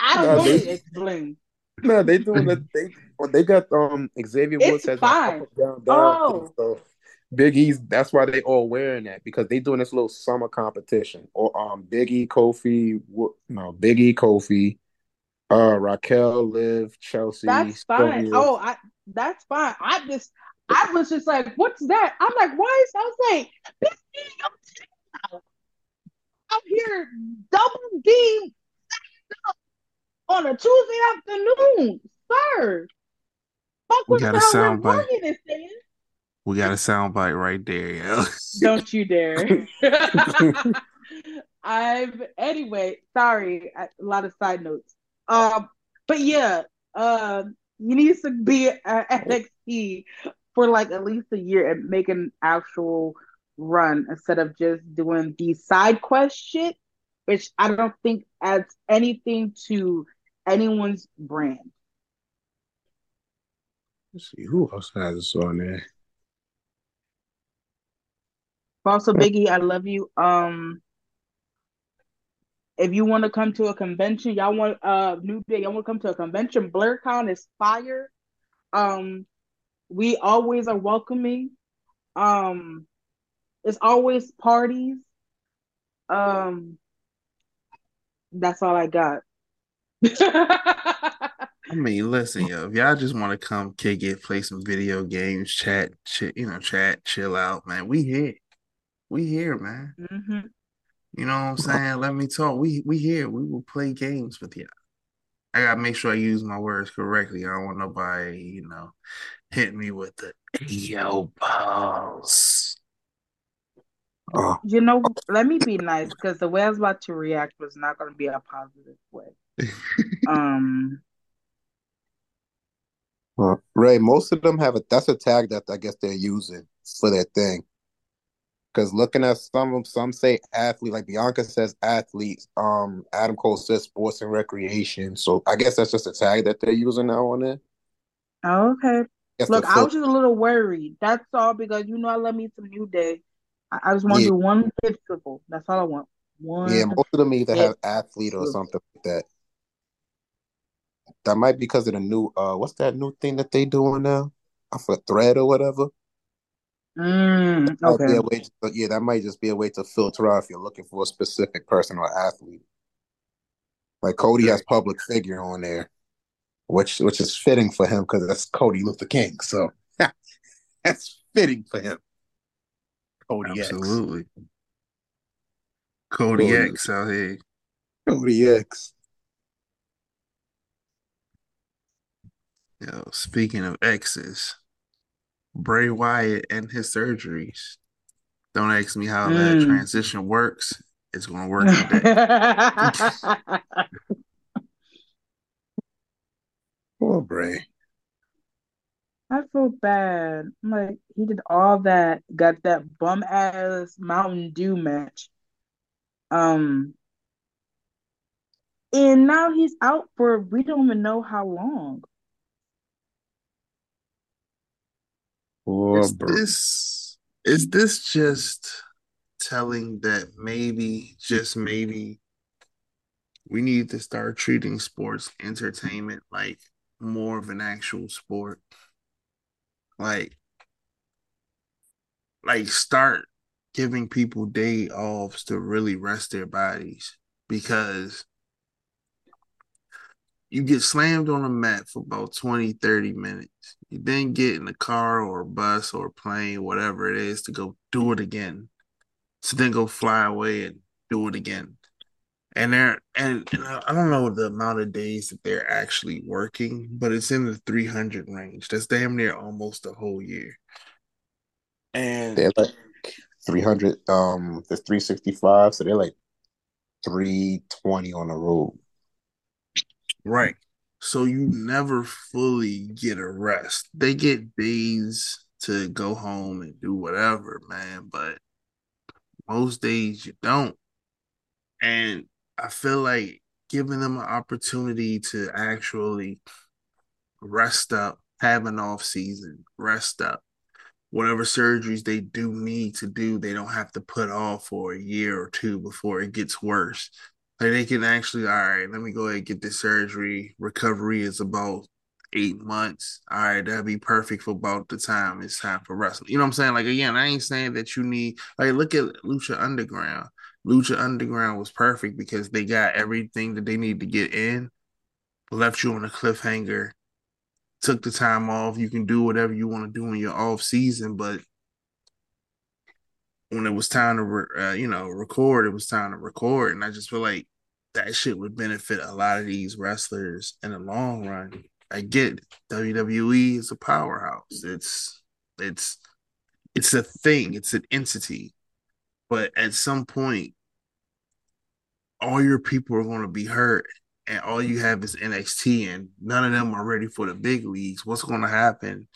I don't No, want they- it explained. no, they doing the they they got um Xavier Woods It's has fine. down, down Oh. Thing, so Big E's that's why they all wearing that because they doing this little summer competition. Or um Big E, Kofi, Wo- no Big E, Kofi, uh Raquel, Liv, Chelsea. That's fine. Sylvia. Oh, I that's fine. I just I was just like, what's that? I'm like, why is I was like, this thing I'm out here double D on a Tuesday afternoon, sir. Fuck We what got the a sound bite. Morgan is saying. We got a soundbite right there, yo. Don't you dare. I've anyway, sorry, a lot of side notes. Um, but yeah, um, he needs to be at NXT for like at least a year and make an actual run instead of just doing the side quest shit, which I don't think adds anything to anyone's brand. Let's see who else has this on there. Also, Biggie, I love you. Um, if you want to come to a convention, y'all want uh New Day, y'all want to come to a convention. BlerdCon is fire. Um, we always are welcoming. Um, it's always parties. Um, that's all I got. I mean, listen, yo, if y'all just want to come kick it, play some video games, chat, shit, you know, chat, chill out, man. We here. We here, man. Mhm. You know what I'm saying? Let me talk. We we here. We will play games with you. I gotta make sure I use my words correctly. I don't want nobody, you know, hit me with the yo balls. Oh, You know, let me be nice because the way I was about to react was not going to be a positive way. Um, well, Ray, most of them have a that's a tag that I guess they're using for their thing. Because looking at some of them, some say athlete, like Bianca says athletes. Um, Adam Cole says sports and recreation. So I guess that's just a tag that they're using now on there. oh, okay. Look, I was just a little worried. That's all because you know I love me some New Day. I, I just want to Yeah. do one festival. That's all I want. One. yeah, most of them either have athlete or something like that. That might be because of the new uh, what's that new thing that they doing now? Off a thread or whatever. Mm, okay. a way to- yeah, that might just be a way to filter out if you're looking for a specific person or athlete. Like Cody has public figure on there, which which is fitting for him because that's Cody Luther King. So that's fitting for him. Cody X. Absolutely. Cody Cody. X out here. Cody X. Yo, speaking of X's, Bray Wyatt and his surgeries. Don't ask me how that Mm. transition works. It's gonna work today. Poor Bray. I feel bad. I'm like, he did all that, got that bum ass Mountain Dew match. Um, and now he's out for we don't even know how long. Poor Is this is this just telling that maybe, just maybe, we need to start treating sports entertainment like more of an actual sport? Like, like start giving people day offs to really rest their bodies because you get slammed on a mat for about 20 30 minutes. You then get in a car or a bus or a plane whatever it is to go do it again. So then go fly away and do it again. And they're and, and I don't know the amount of days that they're actually working but it's in the 300 range. That's damn near almost a whole year. And They're like 300, um, there's 365, so they're like 320 on the road. Right. So you never fully get a rest. They get days to go home and do whatever, man, but most days you don't. And I feel like giving them an opportunity to actually rest up, have an off season, rest up. Whatever surgeries they do need to do, they don't have to put off for a year or two before it gets worse. Like they can actually, all right, let me go ahead and get this surgery. Recovery is about eight months. All right, that'll be perfect for about the time it's time for wrestling. You know what I'm saying? Like again, I ain't saying that you need like look at Lucha Underground. Lucha Underground was perfect because they got everything that they need to get in, left you on a cliffhanger, took the time off. You can do whatever you want to do in your off season, but when it was time to, re- uh, you know, record, it was time to record, and I just feel like that shit would benefit a lot of these wrestlers in the long run. I get it. WWE is a powerhouse. It's it's it's a thing. It's an entity. But at some point, all your people are going to be hurt, and all you have is NXT, and none of them are ready for the big leagues. What's going to happen?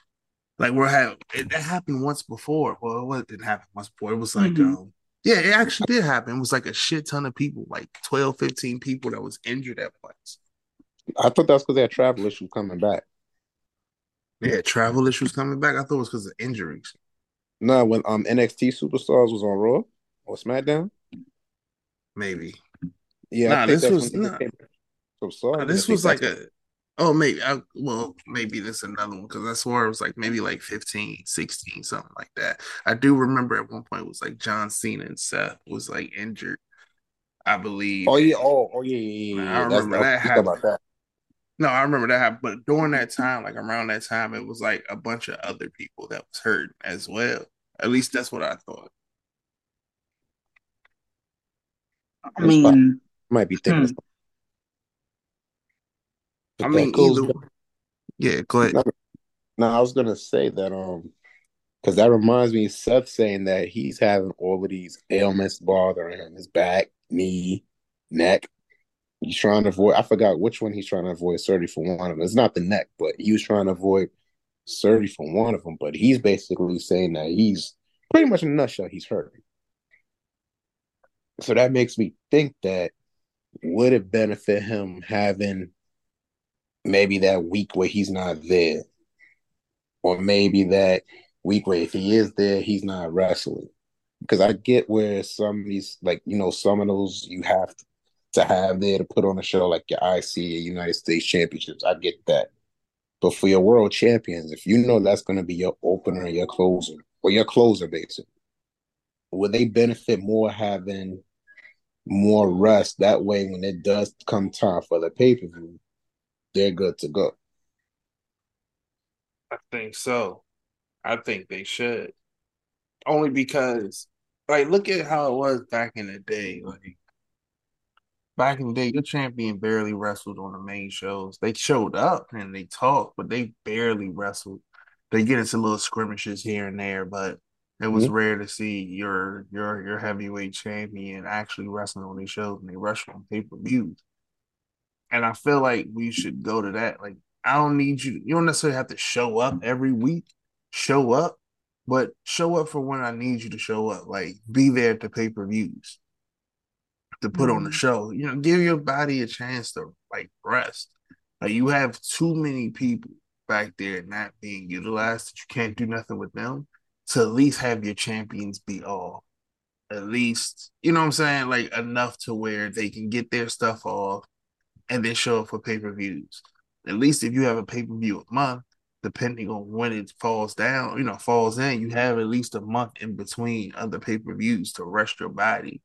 Like we're have it, that happened once before. Well, it didn't happen once before. It was like, Mhm. um, yeah, it actually did happen. It was like a shit ton of people, like 12, 15 people that was injured at once. I thought that was because they had travel issues coming back. Yeah, travel issues coming back. I thought it was because of injuries. No, when um NXT Superstars was on Raw or SmackDown. Maybe. Yeah, Nah, this was- when they nah. So sorry. Uh, this was like a oh maybe I, well maybe this another one because I swore it was like maybe like 15 16 something like that I do remember at one point it was like John Cena and Seth was like injured I believe Oh yeah, oh oh yeah, yeah, yeah. I remember That's, that I forgot about that. no I remember that happened but during that time like around that time it was like a bunch of other people that was hurt as well at least that's what I thought I mean, Might be thinking. Hmm. But I mean goes either yeah go ahead No, I was gonna say that um Because that reminds me of Seth saying that he's having all of these ailments bothering him his back, knee, neck. He's trying to avoid, I forgot which one he's trying to avoid surgery for one of them. It's not the neck, but he was trying to avoid surgery for one of them. But he's basically saying that he's pretty much in a nutshell, he's hurt. So that makes me think that would it benefit him having maybe that week where he's not there? Or maybe that week where if he is there, he's not wrestling. Because I get where some of these, like, you know, some of those you have to have there to put on a show like your IC your United States Championships. I get that. But for your world champions, if you know that's going to be your opener, your closer, or your closer, basically, would they benefit more having more rest? That way, when it does come time for the pay per view, they're good to go. I think so. I think they should. Only because, like, look at how it was back in the day. Like, back in the day, your champion barely wrestled on the main shows. They showed up and they talked, but they barely wrestled. They get into little skirmishes here and there, but it was Mhm. rare to see your your your heavyweight champion actually wrestling on these shows and they wrestle on pay per views. And I feel like we should go to that. Like, I don't need you. You don't necessarily have to show up every week. Show up, but show up for when I need you to show up. Like, be there at the pay per views to put on the Mhm. show. You know, give your body a chance to like rest. Like, you have too many people back there not being utilized that you can't do nothing with them. To at least have your champions be all At least, you know what I'm saying? Like enough to where they can get their stuff off and then show up for pay per views. At least if you have a pay per view a month, depending on when it falls down, you know, falls in, you have at least a month in between other pay per views to rest your body.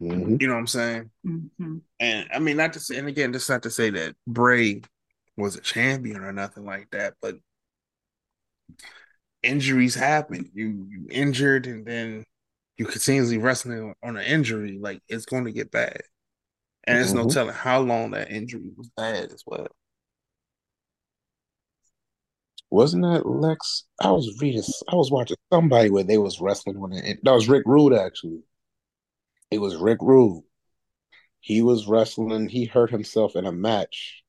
Mhm. You know what I'm saying? Mhm. And I mean, not to say, and again, just not to say that Bray was a champion or nothing like that, but injuries happen. You you injured, and then you continuously wrestling on an injury, like it's going to get bad. And there's no Mhm. telling how long that injury was bad as well. Wasn't that Lex? I was reading, I was watching somebody where they was wrestling on it. That was Rick Rude, actually. It was Rick Rude. He was wrestling. He hurt himself in a match.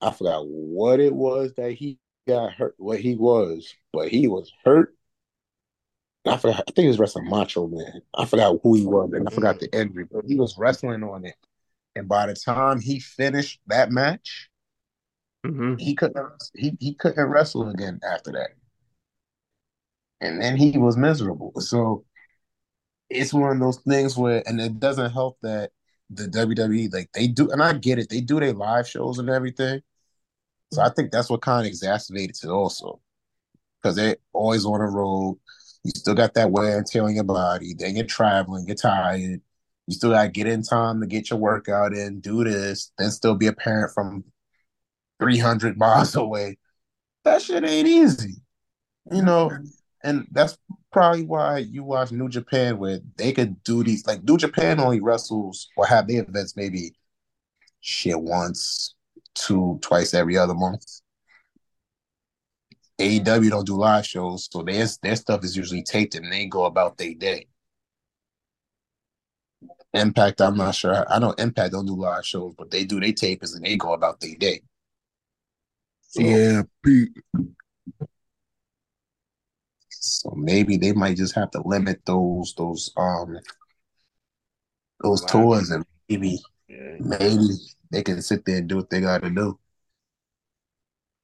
I forgot what it was that he got hurt. What he was, but he was hurt. I forgot. I think he was wrestling Macho Man. I forgot who he was, and I forgot the injury. But he was wrestling on it. And by the time he finished that match, Mm-hmm. he couldn't he, he couldn't wrestle again after that. And then he was miserable. So it's one of those things where and it doesn't help that the WWE like they do and I get it, they do their live shows and everything. So I think that's what kind of exacerbated it also. Because they're always on the road. You still got that wear and tear on your body. Then you're traveling, you're tired. You still gotta get in time to get your workout in, do this, then still be a parent from 300 miles away. That shit ain't easy, you know. And that's probably why you watch New Japan, where they could do these. Like New Japan only wrestles or have their events maybe shit once, two, twice every other month. AEW don't do live shows, so their their stuff is usually taped and they go about their day. Impact, I'm not sure. I know Impact don't do live shows, but they do they tapes and they go about their day. So, Yeah, Pete. So maybe they might just have to limit those those um those Live. tours and maybe Yeah, maybe they can sit there and do what they gotta do.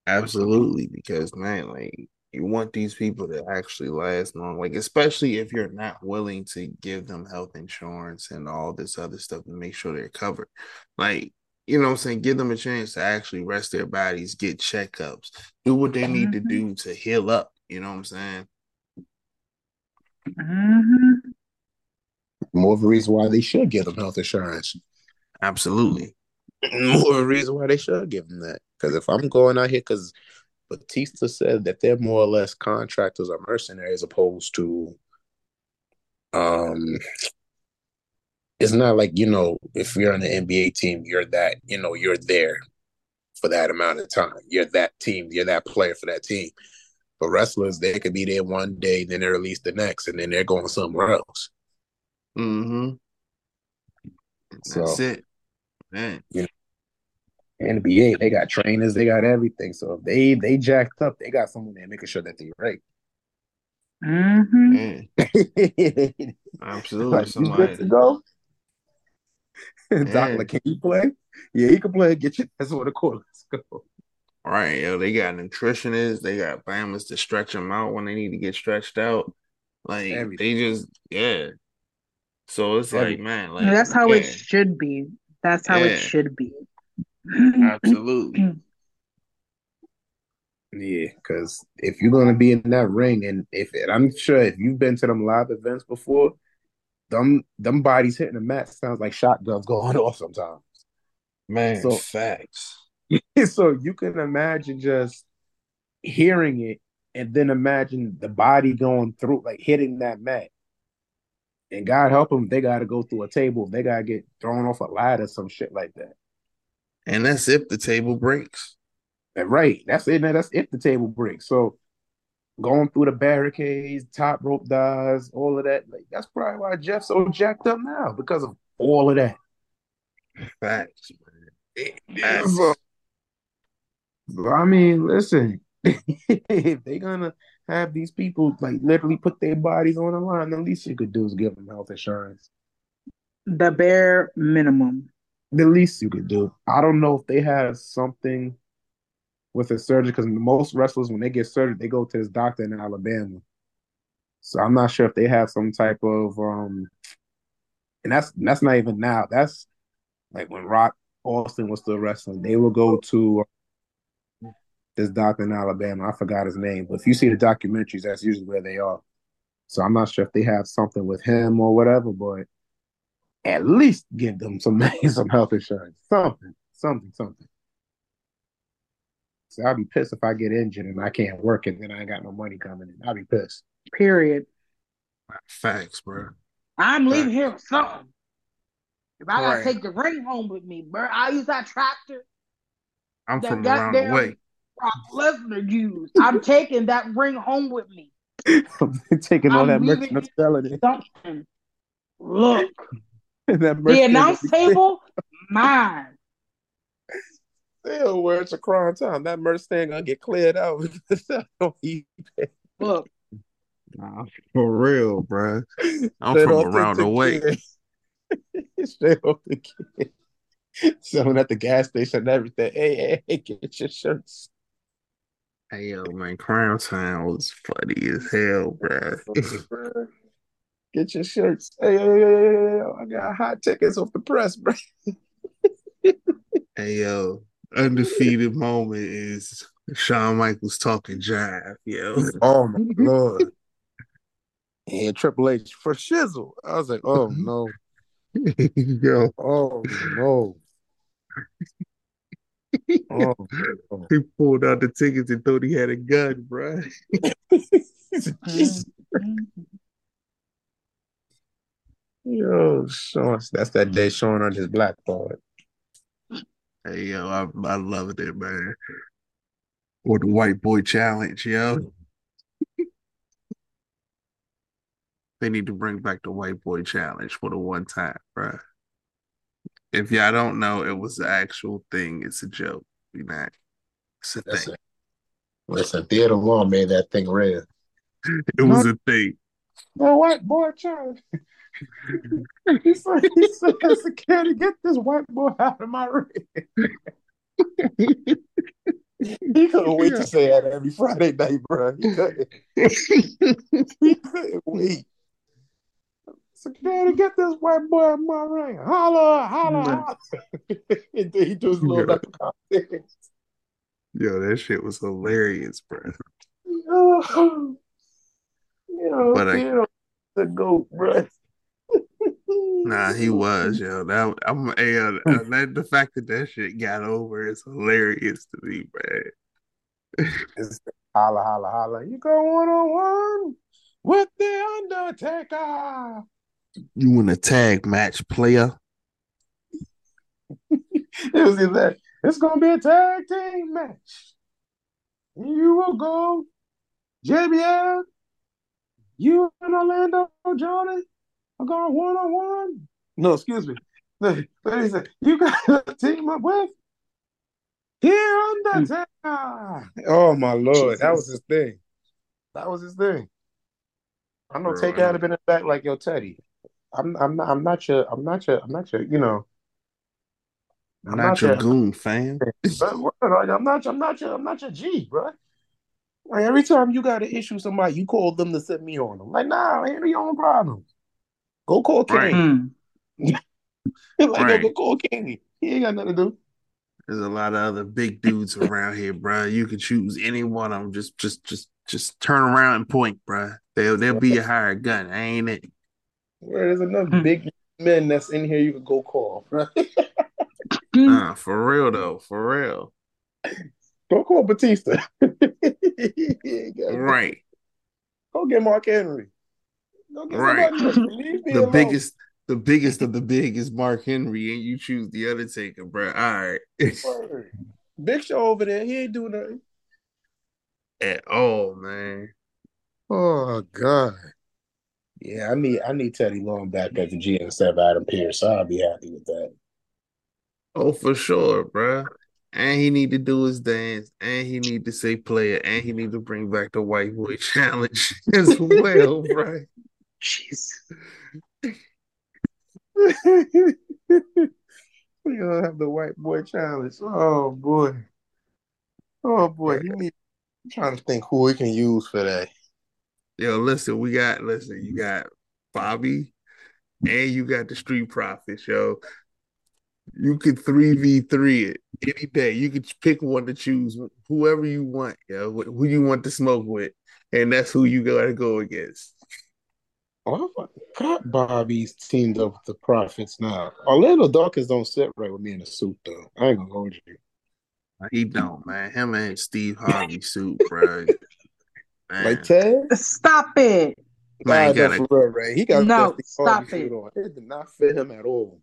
absolutely. Because man, like you want these people to actually last long, like especially if you're not willing to give them health insurance and all this other stuff to make sure they're covered. Like, you know what I'm saying? Give them a chance to actually rest their bodies, get checkups, do what they need to Mhm. do to heal up. You know what I'm saying? Mhm. More of a reason why they should give them health insurance. Absolutely. More of a reason why they should give them that. Because if I'm going out here, because Batista said that they're more or less contractors or mercenaries, opposed to um. It's not like you know, if you're on the NBA team, you're that you know you're there for that amount of time. You're that team. You're that player for that team. But wrestlers, they could be there one day, then they're released the next, and then they're going somewhere else. Mm-hmm. So That's it. Man. NBA, they got trainers, they got everything. So if they they jacked up, they got someone there making sure that they're right. Mm-hmm. Man. Absolutely. like, you Somebody. good to go? Doc, like, can you play? Yeah, he can play. Get your that's what the court. Let's go. Right, yo, they got nutritionists, they got bammers to stretch them out when they need to get stretched out. Like Everything. they just, yeah. So it's like, man, like That's how it should be. That's how Yeah. it should be. Absolutely. Yeah, because if you're gonna be in that ring, and if and I'm sure if you've been to them live events before, them them bodies hitting the mat sounds like shotguns going off sometimes. Man, So- facts. so you can imagine just hearing it, and then imagine the body going through, like hitting that mat. And God help them, they got to go through a table. They got to get thrown off a ladder, some shit like that. And that's if the table breaks. Right, that's it. That's if the table breaks. So going through the barricades, top rope dives, all of that. Like that's probably why Jeff's so jacked up now because of all of that. Facts, man. Facts. So, so, I mean, listen, if they're gonna have these people like literally put their bodies on the line, the least you could do is give them health insurance. The bare minimum. The least you could do. I don't know if they have something with a surgeon because most wrestlers when they get surgery, they go to this doctor in Alabama. So I'm not sure if they have some type of um and that's that's not even now. That's like when Rock Austin was still wrestling, they will go to this doctor in Alabama. I forgot his name, but if you see the documentaries, that's usually where they are. So I'm not sure if they have something with him or whatever, but at least give them some some health insurance, something, something, something. So I'll be pissed if I get injured and I can't work and then I ain't got no money coming in. I'll be pissed. Period. Facts, bro. I'm leaving here with something. If I gotta Right. take the ring home with me, bro, I use that tractor I'm that from around the goddamn way. Brock Lesnar used. I'm taking that ring home with me. Taking all I'm that leaving merch and selling it. Something. Look, that merch the announce table, mine. Still, where it's a Cryme Tyme, that merch thing gonna get cleared out because I. Look, Nah, for real, bro. I'm Straight from around the way. kid. Straight off the kid. Selling at the gas station and everything. Hey, hey, hey, get your shirts. Hey yo, man, Cryme Tyme was funny as hell, bro. Get your shirts. Hey, hey, hey, hey, hey, I got hot tickets off the press, bro. hey yo, undefeated moment is Shawn Michaels talking jive, yo. Oh my lord. And Triple H for shizzle. I was like, oh no, yo, oh no. Oh, no. he pulled out the tickets and thought he had a gun, bro. Jesus. Yo, Shawn, that's that day Shawn on his black card. Hey yo, I I loved it, man. Or the white boy challenge, yo. they need to bring back the white boy challenge for the one time, bro. If y'all don't know, it was the actual thing. It's a joke. We not. It's a That's thing. it. Listen, Theodore Long made that thing real. It was a thing. No white boy child. he said, he said, security, get this white boy out of my ring. He couldn't wait to say that every Friday night, bro. He couldn't. He couldn't wait. Security, get this white boy out of my ring. Holla, holla, mm-hmm. holla. and then he do his little Yeah. Yo, that shit was hilarious, bro. Yo, yo, But I- Theodore the goat, bro. Nah, he was, yo. That I'm hey, uh, that, the fact that that shit got over is hilarious to me, man. Holla, holla, holla. You go one on one with the Undertaker. You want a tag match, player? It was in that. It's gonna be a tag team match. You will go JBL, you and Orlando Johnny are going one on one. No, excuse me. Let he say, you got to team up with here Undertaker. Hmm. Oh my lord, that was his thing. That was his thing. I know Bro, Taker had been in the back like yo Teddy. I'm I'm not I'm not your I'm not your I'm not your you know I'm I'm not not your your goon, fam. but what, like, I'm not I'm not your I'm not your G, bro. Like every time you got to issue somebody, you call them to set me on them. Like, nah, handle your own problems. Go call Right. Kenny. Hmm. like, yo, Right. go call Kenny. He ain't got nothing to do. There's a lot of other big dudes around here, bro. You can choose any one of them. Just, just, just, just turn around and point, bro. They'll, they'll be your hired gun, ain't it? Where there's enough Hmm. big men that's in here you could go call, bro. Nah, for real though, for real. Go call Batista. He Right, Go get Mark Henry. Go get Right. somebody. Leave me the alone. biggest, the biggest of the big is Mark Henry, and you choose the Undertaker, bro. All right, Big Show over there. He ain't doing nothing. at all, man. Oh God. Yeah, I need I need Teddy Long back at the GM instead of Adam Pearce. So I'll be happy with that. Oh, for sure, bro. And he need to do his dance, and he need to say player, and he need to bring back the white boy challenge as well, right? Jeez. we gonna have the white boy challenge. Oh boy. Oh boy. He need I'm trying to think who we can use for that. Yo, listen, we got listen, you got Bobby and you got the Street Profits, yo. You could 3v3 it any day. You could pick one to choose, whoever you want, yo, wh- who you want to smoke with, and that's who you gotta go against. Oh, I forgot Bobby's teamed up with the Profits now. Orlando Dawkins don't sit right with me in a suit though. I ain't gonna hold you. He don't, man. Him and Steve Harvey suit, bro. Man, Like Ted? Stop it. man Nah, got no, a for real, Ray. He got No, that Steve stop Harvey it. suit on. It did not fit him at all.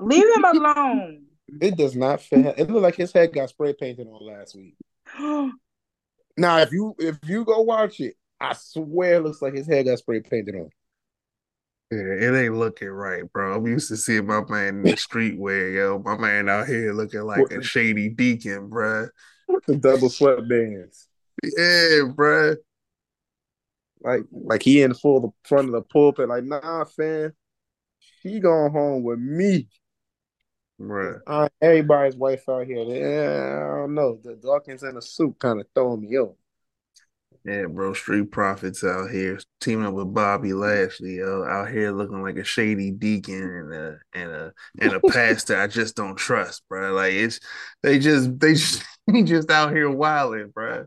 Leave him alone. It does not fit him. It looked like his head got spray painted on last week. Now, if you if you go watch it, I swear it looks like his head got spray painted on. Yeah, it ain't looking right, bro. I'm used to seeing my man in the streetwear, yo. My man out here looking like a shady deacon, bro. The double sweatbands. Yeah, bro. Like like he in full the front of the pulpit, like, nah, fam. She going home with me. Bruh. Uh, everybody's wife out here. Yeah, I don't know. The Dawkins in a suit kind of throwing me off. Yeah, bro. Street Profits out here teaming up with Bobby Lashley, yo. Out here looking like a shady deacon and a and a and a pastor I just don't trust, bro. Like it's they just they just he just out here wilding, bro.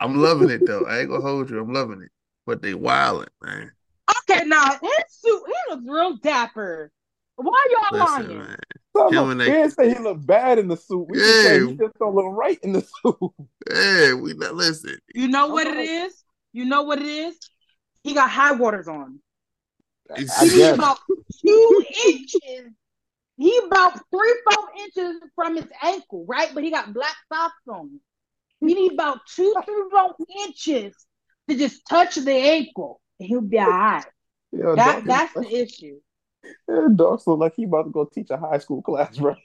I'm loving it though. I ain't gonna hold you. I'm loving it. But they wilding, man. Okay, now his suit, he looks real dapper. Why y'all Listen, lying? man. So, Him look, and we they- didn't say he looked bad in the suit. We just said he just don't look right in the suit. Yeah, we not listen. You know what it is? You know what it is? He got high waters on. I He about two inches. He about three, four inches from his ankle, right? But he got black socks on. He need about two, three, four inches to just touch the ankle. And he'll be all right. Yeah, That Dawkins- that's the issue. Yeah, Dawkins look like he about to go teach a high school class, right?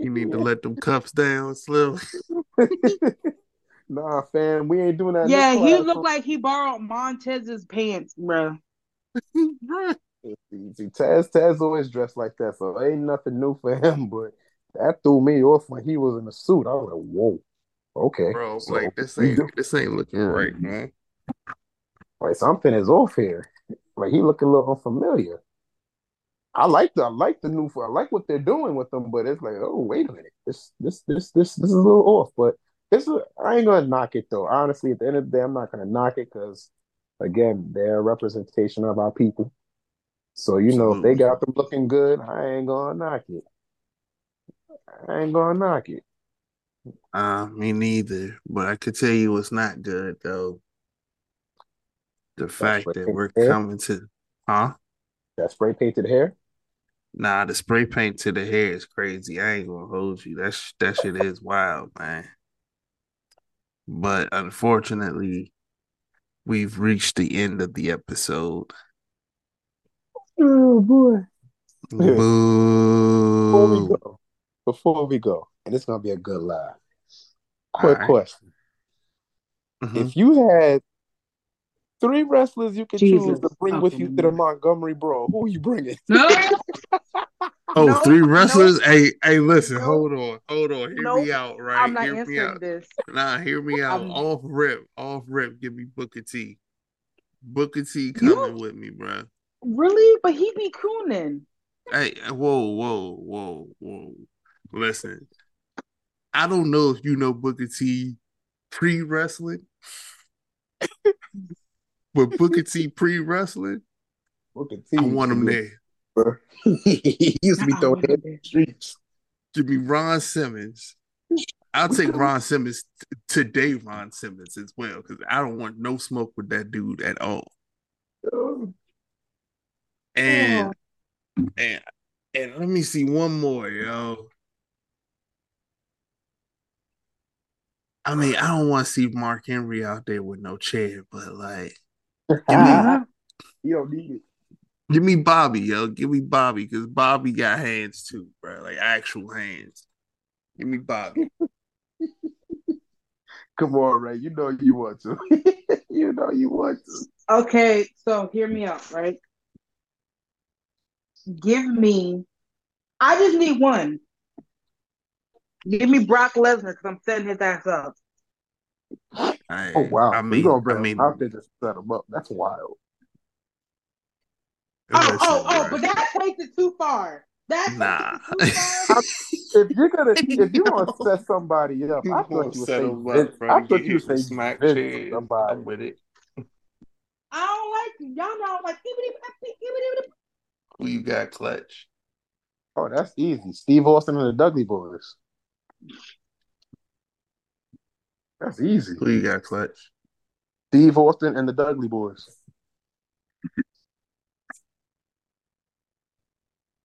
You need to let them cuffs down, Slim. nah, fam, we ain't doing that. Yeah, he class. looked like he borrowed Montez's pants, bro. Bruh. See, Taz, Taz always dressed like that, so ain't nothing new for him. But that threw me off when he was in a suit. I was like, "Whoa, okay." Bro, So, like this ain't this ain't looking right, man. like something is off here. Like he look a little unfamiliar. I like the I like the new I like what they're doing with them, but it's like, oh wait a minute, this this this this this is a little off. But this is I ain't gonna knock it though. Honestly, at the end of the day, I'm not gonna knock it because again, they're a representation of our people. So you know, if they got them looking good, I ain't gonna knock it. I ain't gonna knock it. Uh, me neither. But I could tell you it's not good though. The fact that we're said. coming to, huh? That spray painted hair. Nah, the spray paint to the hair is crazy. I ain't gonna hold you. That sh- that shit is wild, man. But unfortunately, we've reached the end of the episode. Oh boy. Before we go, before we go, and it's gonna be a good laugh. Quick Alright. question: Mhm. If you had three wrestlers you could choose to bring with you to the Montgomery Brawl, who are you bringing? No, Oh, No, three no. wrestlers. Hey, hey, listen, No. hold on, hold on. Hear Nope. me out, right? I'm not Hear me answering out. this. Nah, hear me out. I'm- off rip, off rip. Give me Booker T. Booker T You- coming with me, bro. Really? But he be cooning. Hey, whoa, whoa, whoa, whoa. Listen, I don't know if you know Booker T pre wrestling, but Booker T pre wrestling, Look at T. I want him there. he used to be throwing want head in the streets. To be Ron Simmons. I'll take Ron Simmons t- today, Ron Simmons as well, because I don't want no smoke with that dude at all. And and and let me see one more, yo. I mean, I don't want to see Mark Henry out there with no chair, but like, give me Uh-huh. you don't need it. give me Bobby, yo. Give me Bobby, because Bobby got hands too, bro. Like actual hands. Give me Bobby. Come on, Raye. You know you want to. you know you want to. Okay, so hear me out, right? Give me, I just need one. Give me Brock Lesnar because I'm setting his ass up. I, Oh wow. I you mean, gonna bring I him mean, out there to set him up. That's wild. Oh, oh, oh, but that takes it too far. That Nah. takes too far. If you're gonna if you want to set somebody up, I thought you would say Vince. I thought you would say smack Vince somebody. I'm with it. I don't like you. Y'all know I don't like. Who you got, Clutch? Oh, that's easy. Steve Austin and the Dudley Boyz. That's easy. Who you got, Clutch? Steve Austin and the Dudley Boyz.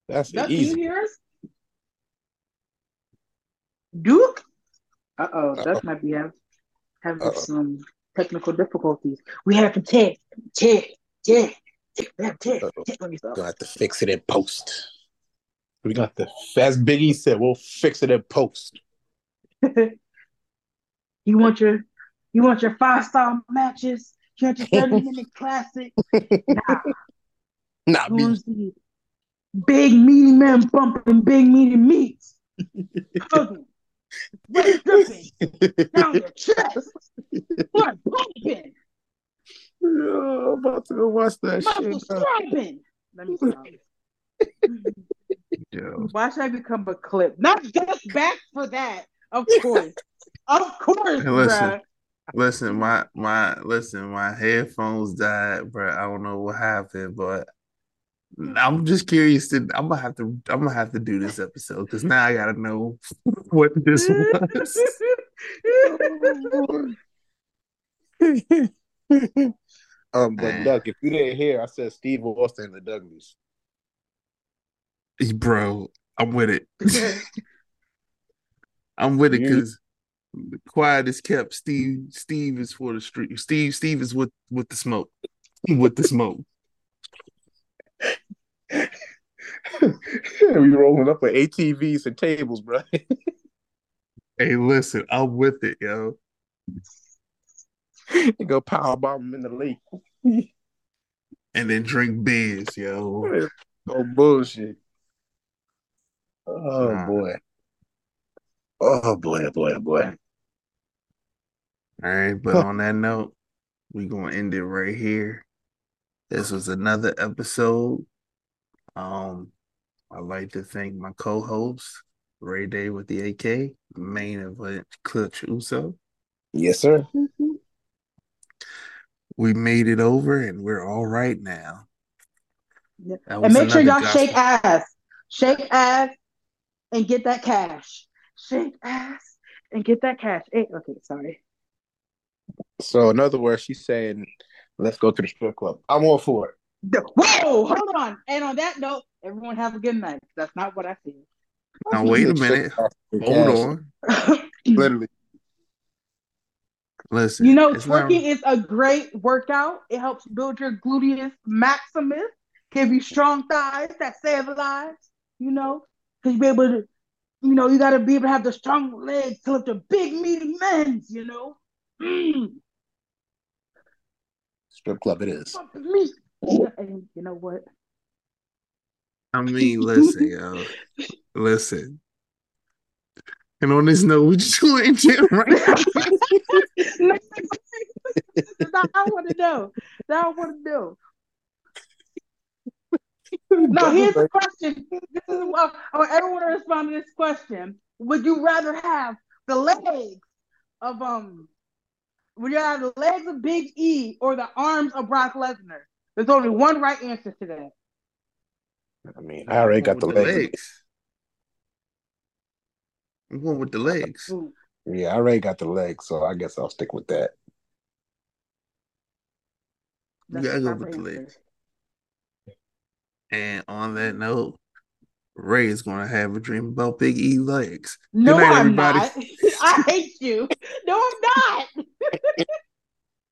That's Duck, can you easy. hear us? Duke? Uh oh, that might be having, having Uh-oh. some technical difficulties. We have to check, check, check, check, check, check, on yourself. Gonna have to fix it in post. We got the as Biggie said, we'll fix it in post. you want your you want your five star matches? You want your 30 minute classic? Nah, Not you me. want to see big meaty men bumping big meaty meats. Hugging, red dripping down your chest. Blood pumping. Oh, I'm about to go watch that Muscle shit. now. Let me stop. Yo, Why should I become a clip? Not just back for that, of course. Of course, Hey, listen. bruh. listen, my my listen, my headphones died, bro. I don't know what happened, but I'm just curious to. I'm gonna have to. I'm gonna have to do this episode because now I gotta know what this was. um, but Man. Duck, if you didn't hear, I said Steve Austin and the Dudleys. Bro, I'm with it. I'm with it Yeah. Because quiet is kept. Steve, Steve is for the street. Steve, Steve is with with the smoke. With the smoke. we rolling up with ATVs and tables, bro. Hey, listen, I'm with it, yo. you go power bomb in the lake. And then drink beers, yo. Oh bullshit. Oh Nah. boy. Oh boy, boy, boy. All right, but on that note, we're gonna end it right here. This was another episode. Um, I'd like to thank my co-host Raye Day with the AK, main event Clutch Uso. Yes, sir. We made it over, and we're all right now. And make sure y'all shake ass. Shake ass and get that cash. Shake ass and get that cash. Hey, okay, sorry. So in other words, she's saying, let's go to the strip club. I'm all for it. Whoa, hold on. And on that note, everyone have a good night. That's not what I said. Now wait a minute. Hold on. Literally. Listen, You know, it's not- is a great workout. It helps build your gluteus maximus, give you strong thighs that save lives. You know, because you be able to, you know, you got to be able to have the strong legs to lift the big meaty men's. You know, mm, Strip club it is. me. And you know what? I mean, listen, yo, listen. And on this note, we just going to end it right now. now I want to know. Now I want to know. Now here's the question. This is what I want everyone to respond to this question. Would you rather have the legs of um would you have the legs of Big E or the arms of Brock Lesnar? There's only one right answer to that. I mean, I already got the With legs. I'm going with the legs. Yeah, I already got the legs, so I guess I'll stick with that. You gotta go proper with the legs. And on that note, Raye is going to have a dream about Big E legs. No, night, I'm everybody. not. I hate you. No, I'm not.